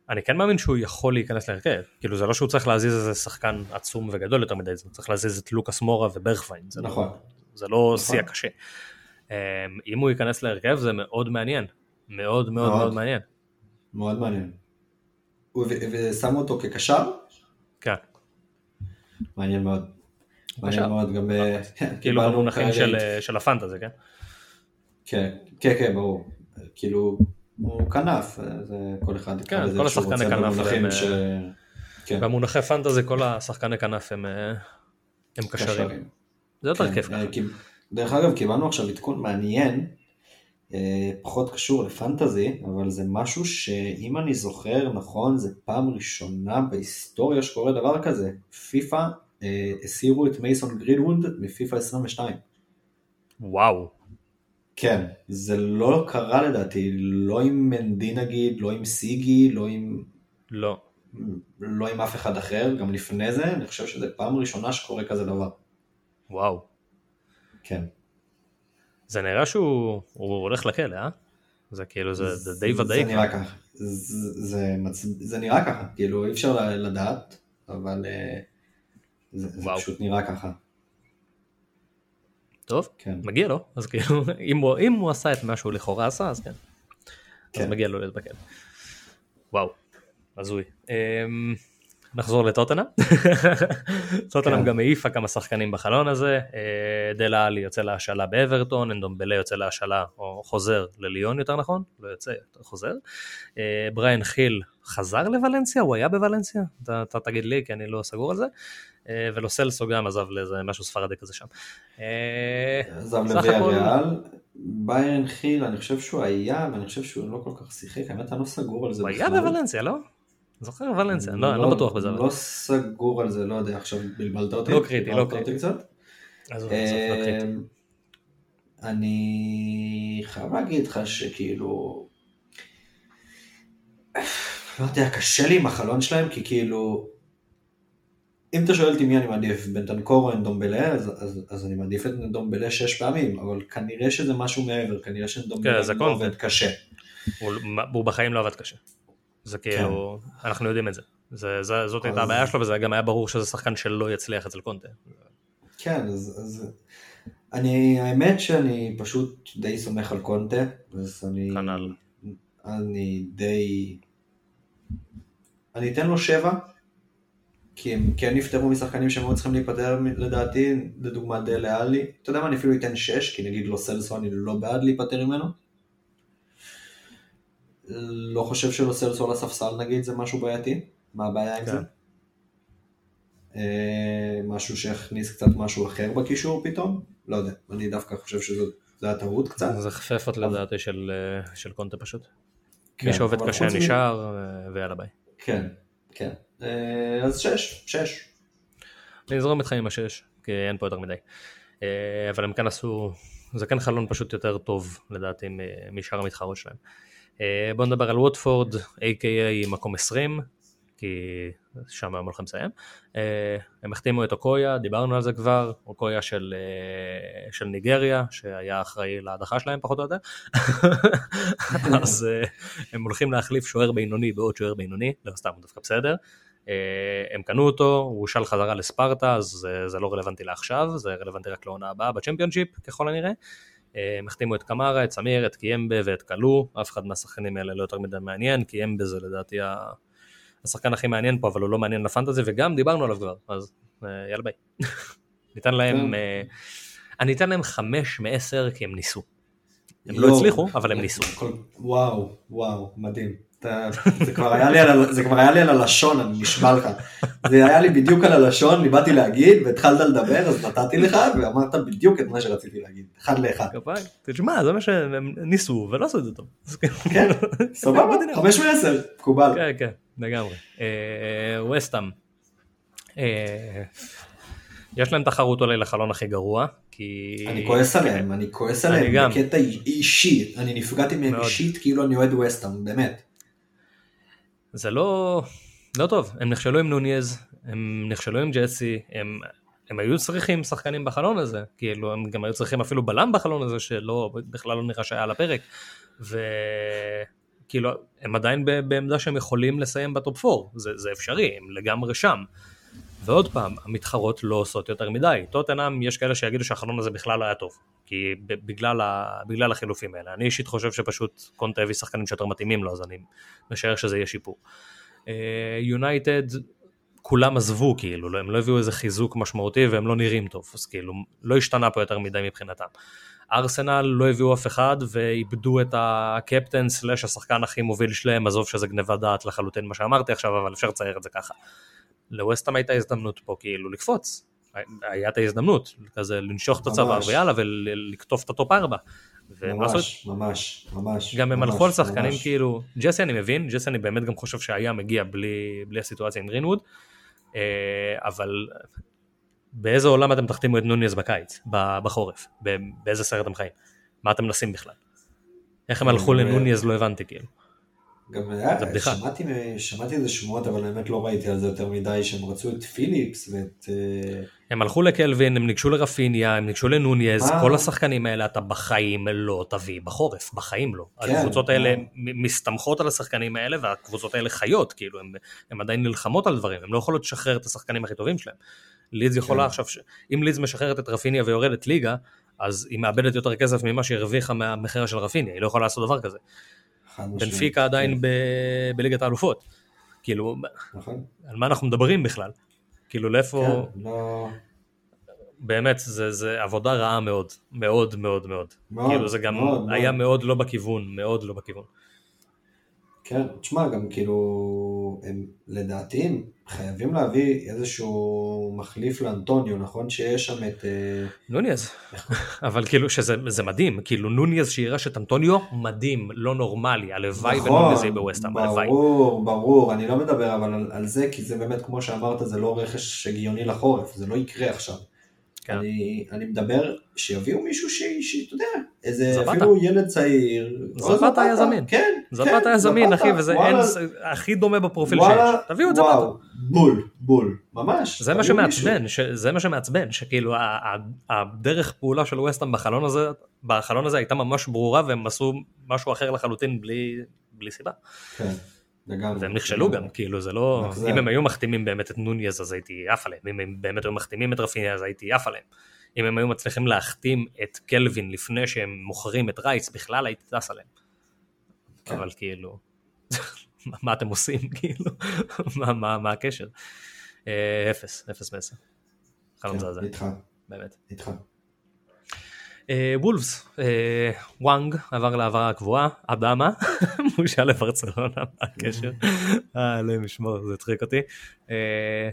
אני כן מאמין שהוא יכול להיכנס להרכב. כאילו זה לא שהוא צריך להזיז איזה שחקן עצום וגדול יותר מדי, זה צריך להזיז את לוקאס מורה וברכווין. זה לא- נכון. זה לא נכון. שיא הקשה. אמ, אם הוא ייכנס להרכב זה מאוד מעניין. מאוד מאוד מאוד. מאוד מעניין. מאוד מעניין. ושמו אותו כקשר? כן. מעניין מאוד. מעניין מאוד, גם... אה, כאילו קיבלנו במונחים כרגע- של, של הפנטזי, כן? כן, כן, כן, ברור. כאילו, הוא כנף, אה, זה כל אחד כן, כל השחקני כנף הם, ש... כן, במונחי פנטזי כל השחקני כנף הם, אה, הם קשרים. זה יותר כן, כיף אה, ככה. דרך אגב, קיבלנו עכשיו עדכון מעניין, אה, פחות קשור לפנטזי, אבל זה משהו שאם אני זוכר נכון, זה פעם ראשונה בהיסטוריה שקורה דבר כזה. פיפא אה, הסירו את מייסון גרידוונד מפיפא 22. וואו. כן, זה לא קרה לדעתי, לא עם מנדי נגיד, לא עם סיגי, לא עם, לא. לא עם אף אחד אחר, גם לפני זה, אני חושב שזו פעם ראשונה שקורה כזה דבר. וואו. כן. זה נראה שהוא הוא הולך לכלא, אה? זה כאילו, זה זה די ודאי. זה נראה ככה. זה, זה, מצ... זה נראה ככה, כאילו אי אפשר לדעת, אבל אה, זה, זה. פשוט נראה ככה. טוב, כן. מגיע לו, אז כאילו, אם הוא, אם הוא עשה את מה שהוא לכאורה עשה, אז כן. אז כן. מגיע לו להיות בכלא. וואו, הזוי. אמ, נחזור לטוטנה. טוטנאם כן. גם העיפה כמה שחקנים בחלון הזה. אה, דלה עלי יוצא להשאלה באברטון, אנדומבלה יוצא להשאלה, או חוזר לליון יותר נכון, לא יוצא, חוזר. אה, בריין חיל חזר לוולנסיה, הוא היה בוולנסיה? אתה, אתה תגיד לי, כי אני לא סגור על זה. אה, ולוסלסו גם עזב לאיזה משהו ספרדי כזה שם. אה, עזב סך לוויה הכל- ריאל, ביירן חיל, אני חושב שהוא היה, ואני חושב שהוא לא כל כך שיחק, האמת אני לא סגור על זה הוא בכלל. היה בוולנסיה, לא? זוכר וולנסיה, אני לא, אני לא בטוח בזה. לא סגור על זה, לא יודע, עכשיו בלבלת אותי. לא קריטי, לא קריטי. לא. אמ, אני חייב להגיד לך שכאילו, לא יודע, קשה לי עם החלון שלהם, כי כאילו, אם אתה שואל אותי מי אני מעדיף, בנטנקור או אנדומבלה, אז, אז, אז אני מעדיף את אנדומבלה שש פעמים, אבל כנראה שזה משהו מעבר, כנראה כן, שאנדומבלה זה לא. עובד קשה. הוא, הוא בחיים לא עבד קשה. זה כאילו, אנחנו יודעים את זה. זה, זה זאת הייתה כן. אז- הבעיה שלו וזה גם היה ברור שזה שחקן שלא יצליח אצל קונטה. כן, אז, אז אני, האמת שאני פשוט די סומך על קונטה, אז אני, כנ"ל. אני די, אני אתן לו שבע, כי הם כן נפטרו משחקנים שהם היו צריכים להיפטר לדעתי, לדוגמה דלה עלי, אתה יודע מה, אני אפילו אתן שש, כי נגיד לו סלסו אני לא בעד להיפטר ממנו. לא חושב שלו סלסו על הספסל נגיד זה משהו בעייתי, מה הבעיה עם כן. זה? אה, משהו שהכניס קצת משהו אחר בקישור פתאום, לא יודע, אני דווקא חושב שזו זה היה טעות קצת. זה חפפות לדעתי של, אה, של קונטה פשוט. כן, מי שעובד קשה נשאר אה, ויאללה ביי. כן, כן. אה, אז שש, שש. אני אזרום איתך עם השש, כי אין פה יותר מדי. אה, אבל הם כן עשו, זה כן חלון פשוט יותר טוב לדעתי משאר המתחרות שלהם. אה, בואו נדבר על ווטפורד, A.K.A מקום 20, כי שם הם הולכים לסיים. הם החתימו את אוקויה, דיברנו על זה כבר, אוקויה של, של ניגריה, שהיה אחראי להדחה שלהם פחות או יותר. אז הם הולכים להחליף שוער בינוני בעוד שוער בינוני, לא סתם, הוא דווקא בסדר. אה, הם קנו אותו, הוא הושל חזרה לספרטה, אז זה, זה לא רלוונטי לעכשיו, זה רלוונטי רק לעונה הבאה בצ'מפיונשיפ ככל הנראה. אה, הם החתימו את קמרה, את סמיר, את קיאמבה ואת קלו, אף אחד מהשחקנים האלה לא יותר מדי מעניין, קיאמבה זה לדעתי השחקן הכי מעניין פה, אבל הוא לא מעניין לפנטזי, וגם דיברנו עליו כבר, אז אה, יאללה ביי. ניתן להם, כן. אה, אני אתן להם חמש מעשר כי הם ניסו. הם לא. הצליחו, אבל הם ניסו. וואו, וואו, מדהים. זה כבר היה לי על הלשון, אני נשבע לך. זה היה לי בדיוק על הלשון, לי באתי להגיד, והתחלת לדבר, אז נתתי לך, ואמרת בדיוק את מה שרציתי להגיד. אחד לאחד. תשמע, זה מה שהם ניסו ולא עשו את זה טוב. כן, סבבה, חמש מעשר, מקובל. כן, כן, לגמרי. אה, וסטאם. אה, יש להם תחרות אולי לחלון הכי גרוע, כי... אני כועס עליהם, אני כועס אני עליהם. בקטע אישי, אני נפגעתי מהם. אישית כאילו אני אוהד ווסטהאם, באמת. זה לא... לא טוב, הם נכשלו עם נוניז, הם נכשלו עם ג'סי, הם, הם היו צריכים שחקנים בחלון הזה, כאילו הם גם היו צריכים אפילו בלם בחלון הזה שלא, בכלל לא נראה שהיה על הפרק, וכאילו הם עדיין בעמדה שהם יכולים לסיים בטופ 4, זה, זה אפשרי, הם לגמרי שם. ועוד פעם, המתחרות לא עושות יותר מדי. טוטנאם, יש כאלה שיגידו שהחלון הזה בכלל לא היה טוב, כי בגלל, ה, בגלל החילופים האלה. אני אישית חושב שפשוט קונטה הביא שחקנים שיותר מתאימים לו, אז אני משער שזה יהיה שיפור. יונייטד, uh, כולם עזבו כאילו, הם לא הביאו איזה חיזוק משמעותי והם לא נראים טוב, אז כאילו לא השתנה פה יותר מדי מבחינתם. ארסנל לא הביאו אף אחד ואיבדו את הקפטן slash השחקן הכי מוביל שלהם, עזוב שזה גניבת דעת לחלוטין מה שאמרתי עכשיו, אבל אפשר לצייר את זה ככה. לווסטהאם הייתה הזדמנות פה כאילו לקפוץ, היה את ההזדמנות, כזה לנשוך את הצוואר ויאללה ולקטוף את ה top 4. ממש, ממש, ממש. גם הם הלכו על שחקנים כאילו, ג'סי אני מבין, ג'סי אני באמת גם חושב שהיה מגיע בלי, בלי הסיטואציה עם גרינווד, אה, אבל באיזה עולם אתם תחתימו את נוניאז בקיץ, בחורף, באיזה סרט הם חיים, מה אתם מנסים בכלל? איך הם הלכו לנוניאז לא הבנתי כאילו. גם היה, שמעתי, שמעתי איזה שמועות, אבל באמת לא ראיתי על זה יותר מדי, שהם רצו את פיליפס ואת... אה, הם הלכו לקלווין, הם ניגשו לרפיניה, הם ניגשו לנוניז, אה. כל השחקנים האלה אתה בחיים לא תביא בחורף, בחיים לא. כן, הקבוצות האלה אה. מסתמכות על השחקנים האלה, והקבוצות האלה חיות, כאילו, הן עדיין נלחמות על דברים, הן לא יכולות לשחרר את השחקנים הכי טובים שלהם. לידס יכולה כן. עכשיו, אם לידס משחררת את רפיניה ויורדת ליגה, אז היא מאבדת יותר כסף ממה שהיא הרוויחה מהמחיר של רפיניה, היא לא יכולה לעשות דבר כזה. בנפיקה עדיין כן. בליגת האלופות. כאילו, נכון. על מה אנחנו מדברים בכלל? כאילו לאיפה... כן, לא... באמת, זה, זה עבודה רעה מאוד, מאוד מאוד מאוד. מאוד כאילו זה גם מאוד, היה מאוד. מאוד לא בכיוון, מאוד לא בכיוון. כן, תשמע, גם כאילו, הם לדעתי הם חייבים להביא איזשהו מחליף לאנטוניו, נכון? שיש שם את... אה, נוניאז, אבל כאילו שזה מדהים, כאילו נוניאז שירש את אנטוניו, מדהים, לא נורמלי, הלוואי נכון, ונוניאז יהיה בווסטהאם, הלוואי. ברור, ברור, אני לא מדבר אבל על, על זה, כי זה באמת, כמו שאמרת, זה לא רכש הגיוני לחורף, זה לא יקרה עכשיו. כן. אני, אני מדבר שיביאו מישהו שאתה יודע, איזה זבטה. אפילו ילד צעיר. זבטה היה זמין. כן, זבטה כן, היה זמין אחי, וזה וואלה, אין, הכי דומה בפרופיל וואלה, שיש. תביאו את זבטה. בול, בול, ממש. זה מה שמעצבן, ש, זה מה שמעצבן, שכאילו הדרך פעולה של ווסטהאם בחלון הזה, בחלון הזה הייתה ממש ברורה והם עשו משהו אחר לחלוטין בלי, בלי סיבה. כן. לגמרי. והם נכשלו גם, כאילו זה לא, אם הם היו מחתימים באמת את נוניאז אז הייתי עף עליהם, אם הם באמת היו מחתימים את רפיניה אז הייתי עף עליהם. אם הם היו מצליחים להחתים את קלווין לפני שהם מוכרים את רייץ, בכלל הייתי טס עליהם. כן. אבל כאילו, מה אתם עושים, כאילו, מה, מה, מה הקשר? אה, אפס, אפס מעשר. חלום כן, איתך. באמת. איתך. אה, וולפס, אה, וואנג עבר להעברה הקבועה, אדמה, בושה לברצלונה, מה הקשר? אה, אלוהים ישמור, זה הצחיק אותי. אה,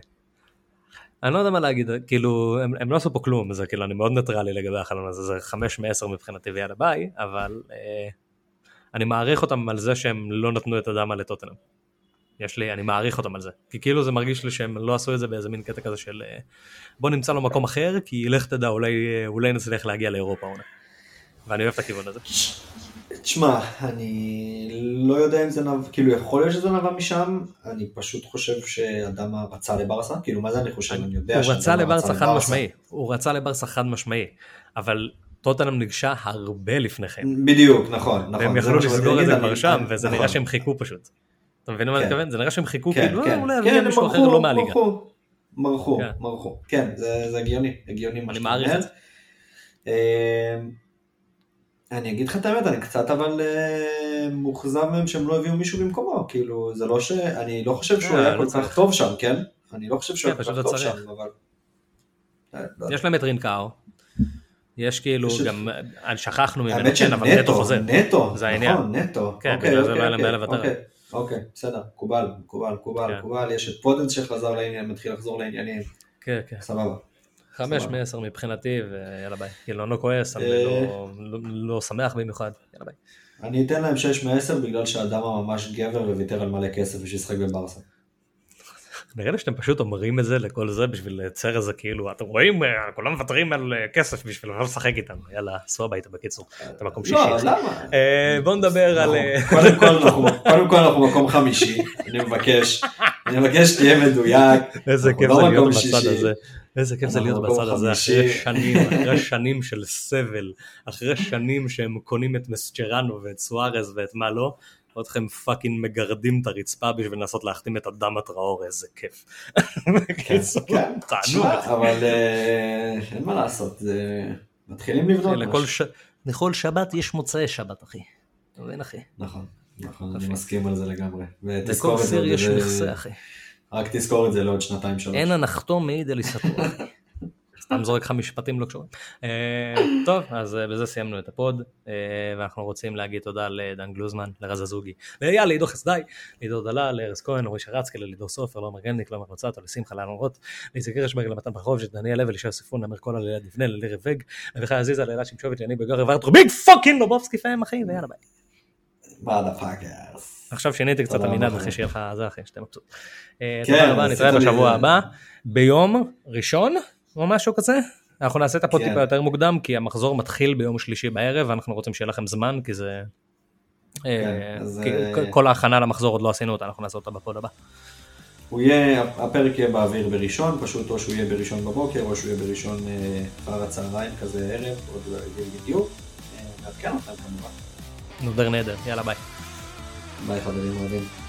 אני לא יודע מה להגיד, כאילו, הם, לא עשו פה כלום, זה כאילו, אני מאוד ניטרלי לגבי החלון הזה, זה חמש מעשר מבחינתי ויאללה ביי, אבל אני מעריך אותם על זה שהם לא נתנו את אדמה לטוטנאם. יש לי, אני מעריך אותם על זה. כי כאילו זה מרגיש לי שהם לא עשו את זה באיזה מין קטע כזה של אה, בוא נמצא לו מקום אחר, כי לך תדע, אולי, אה, אולי נצליח להגיע לאירופה העונה. ואני אוהב את הכיוון הזה. תשמע, אני לא יודע אם זה נבע, כאילו יכול להיות שזה נבע משם, אני פשוט חושב שאדמה רצה לברסה, כאילו מה זה אני חושב, אני יודע הוא רצה לברסה חד משמעי, הוא רצה לברסה חד משמעי, אבל טוטנאם ניגשה הרבה לפני כן. בדיוק, נכון, נכון. והם יכלו לסגור את זה כבר שם, וזה נראה נכון. שהם חיכו פשוט. אתה מבין מה אני כן. מתכוון? זה נראה שהם חיכו כן, כאילו, כן. אולי יביא מישהו אחר לא מהליגה. מרחו, מרחו, כן, זה הגיוני, הגיוני מה שאתה אומר. אמ, אני אגיד לך את האמת, אני קצת אבל אה, מאוכזב מהם שהם לא הביאו מישהו במקומו, כאילו, זה לא ש... אני לא חושב שהוא היה לא כל כך טוב שם, כן? אני לא חושב שהוא היה כל כך טוב שם, אבל... אה, לא יש להם את טרינקאו, יש כאילו גם, שכחנו ממנו, כן, אבל נטו חוזר. נטו, נכון, נטו. כן, בגלל זה לא היה להם בעיה לוותר. אוקיי, בסדר, מקובל, מקובל, מקובל, כן. מקובל, יש את פודנס שחזר לעניין, מתחיל לחזור לעניינים. כן, כן. סבבה. חמש מעשר מבחינתי, ויאללה ביי. כאילו, אני לא כועס, אני אה, לא, לא, לא שמח במיוחד, יאללה ביי. אני אתן להם שש מעשר בגלל שאדמה ממש גבר וויתר על מלא כסף בשביל לשחק בברסה. נראה לי שאתם פשוט אומרים את זה לכל זה בשביל לייצר איזה כאילו אתם רואים אה, כולם מוותרים על אה, כסף בשביל לא לשחק איתנו יאללה סעו הביתה בקיצור אתה מקום שישי. לא למה? בוא נדבר על... קודם כל אנחנו מקום חמישי אני מבקש אני מבקש שתהיה מדויק. איזה כיף לא זה להיות בצד. הזה. איזה כיף זה להיות בצד הזה. אחרי שנים, אחרי שנים של סבל, אחרי שנים שהם קונים את מסצ'רנו ואת סוארז ואת מה לא, רואה אתכם פאקינג מגרדים את הרצפה בשביל לנסות להחתים את אדם הטראור, איזה כיף. בקיצור, כן, תענוג. אבל אה, אין מה לעשות, מתחילים לבנות לכל משהו. ש- לכל שבת יש מוצאי שבת, אחי. אתה מבין, אחי? נכון, נכון, אני. מסכים על זה לגמרי. ותזכור לכל את זה, סיר יש מכסה, אחי. רק תזכור את זה לעוד שנתיים שלוש. אין הנחתום מעיד על עיסתו, אחי. סתם זורק לך משפטים לא קשורים. אה, טוב, אז אה, בזה סיימנו את ה pod, אה, ואנחנו רוצים להגיד תודה לדן גלוזמן, לרז הזוגי, לאייל, לעידו חסדאי, לעידו דלל, לארז כהן, אורי שרצקי, ללידור סופר, לעומר גלניק, לעומר רוצטו, לשמחה לאלון רוט, לאיציק הירשברג, למתן פרחוב, דניאל לוי, לישי ספון, לאמיר קולה, לילד לבנה, ללירי וגג, למיכאל עזיזה, לאלעד שמשוביץ', ליניב בגר, וארטרו, big fucking Lebowski fam, אחי, ויאללה ביי. עכשיו שיניתי קצת המנעד. אחי שיהיה לך זה אחי שתהיה מבסוט. כן, תודה רבה נתראה בשבוע הבא ביום ראשון או משהו כזה. אנחנו נעשה את ה pod כן. טיפה יותר מוקדם כי המחזור מתחיל ביום שלישי בערב ואנחנו רוצים שיהיה לכם זמן כי זה. אה, אז, כי אה, כל- ההכנה למחזור עוד לא עשינו אותה אנחנו נעשה אותה ב pod הבא. הוא יהיה, הפרק יהיה באוויר בראשון, פשוט או שהוא יהיה בראשון בבוקר, או שהוא יהיה בראשון אה, אחר הצהריים, כזה ערב, עוד לא יודעים בדיוק. אה, נעדכן אותם כמובן. נודר נהדר יאללה ביי. ביי חברים אוהבים.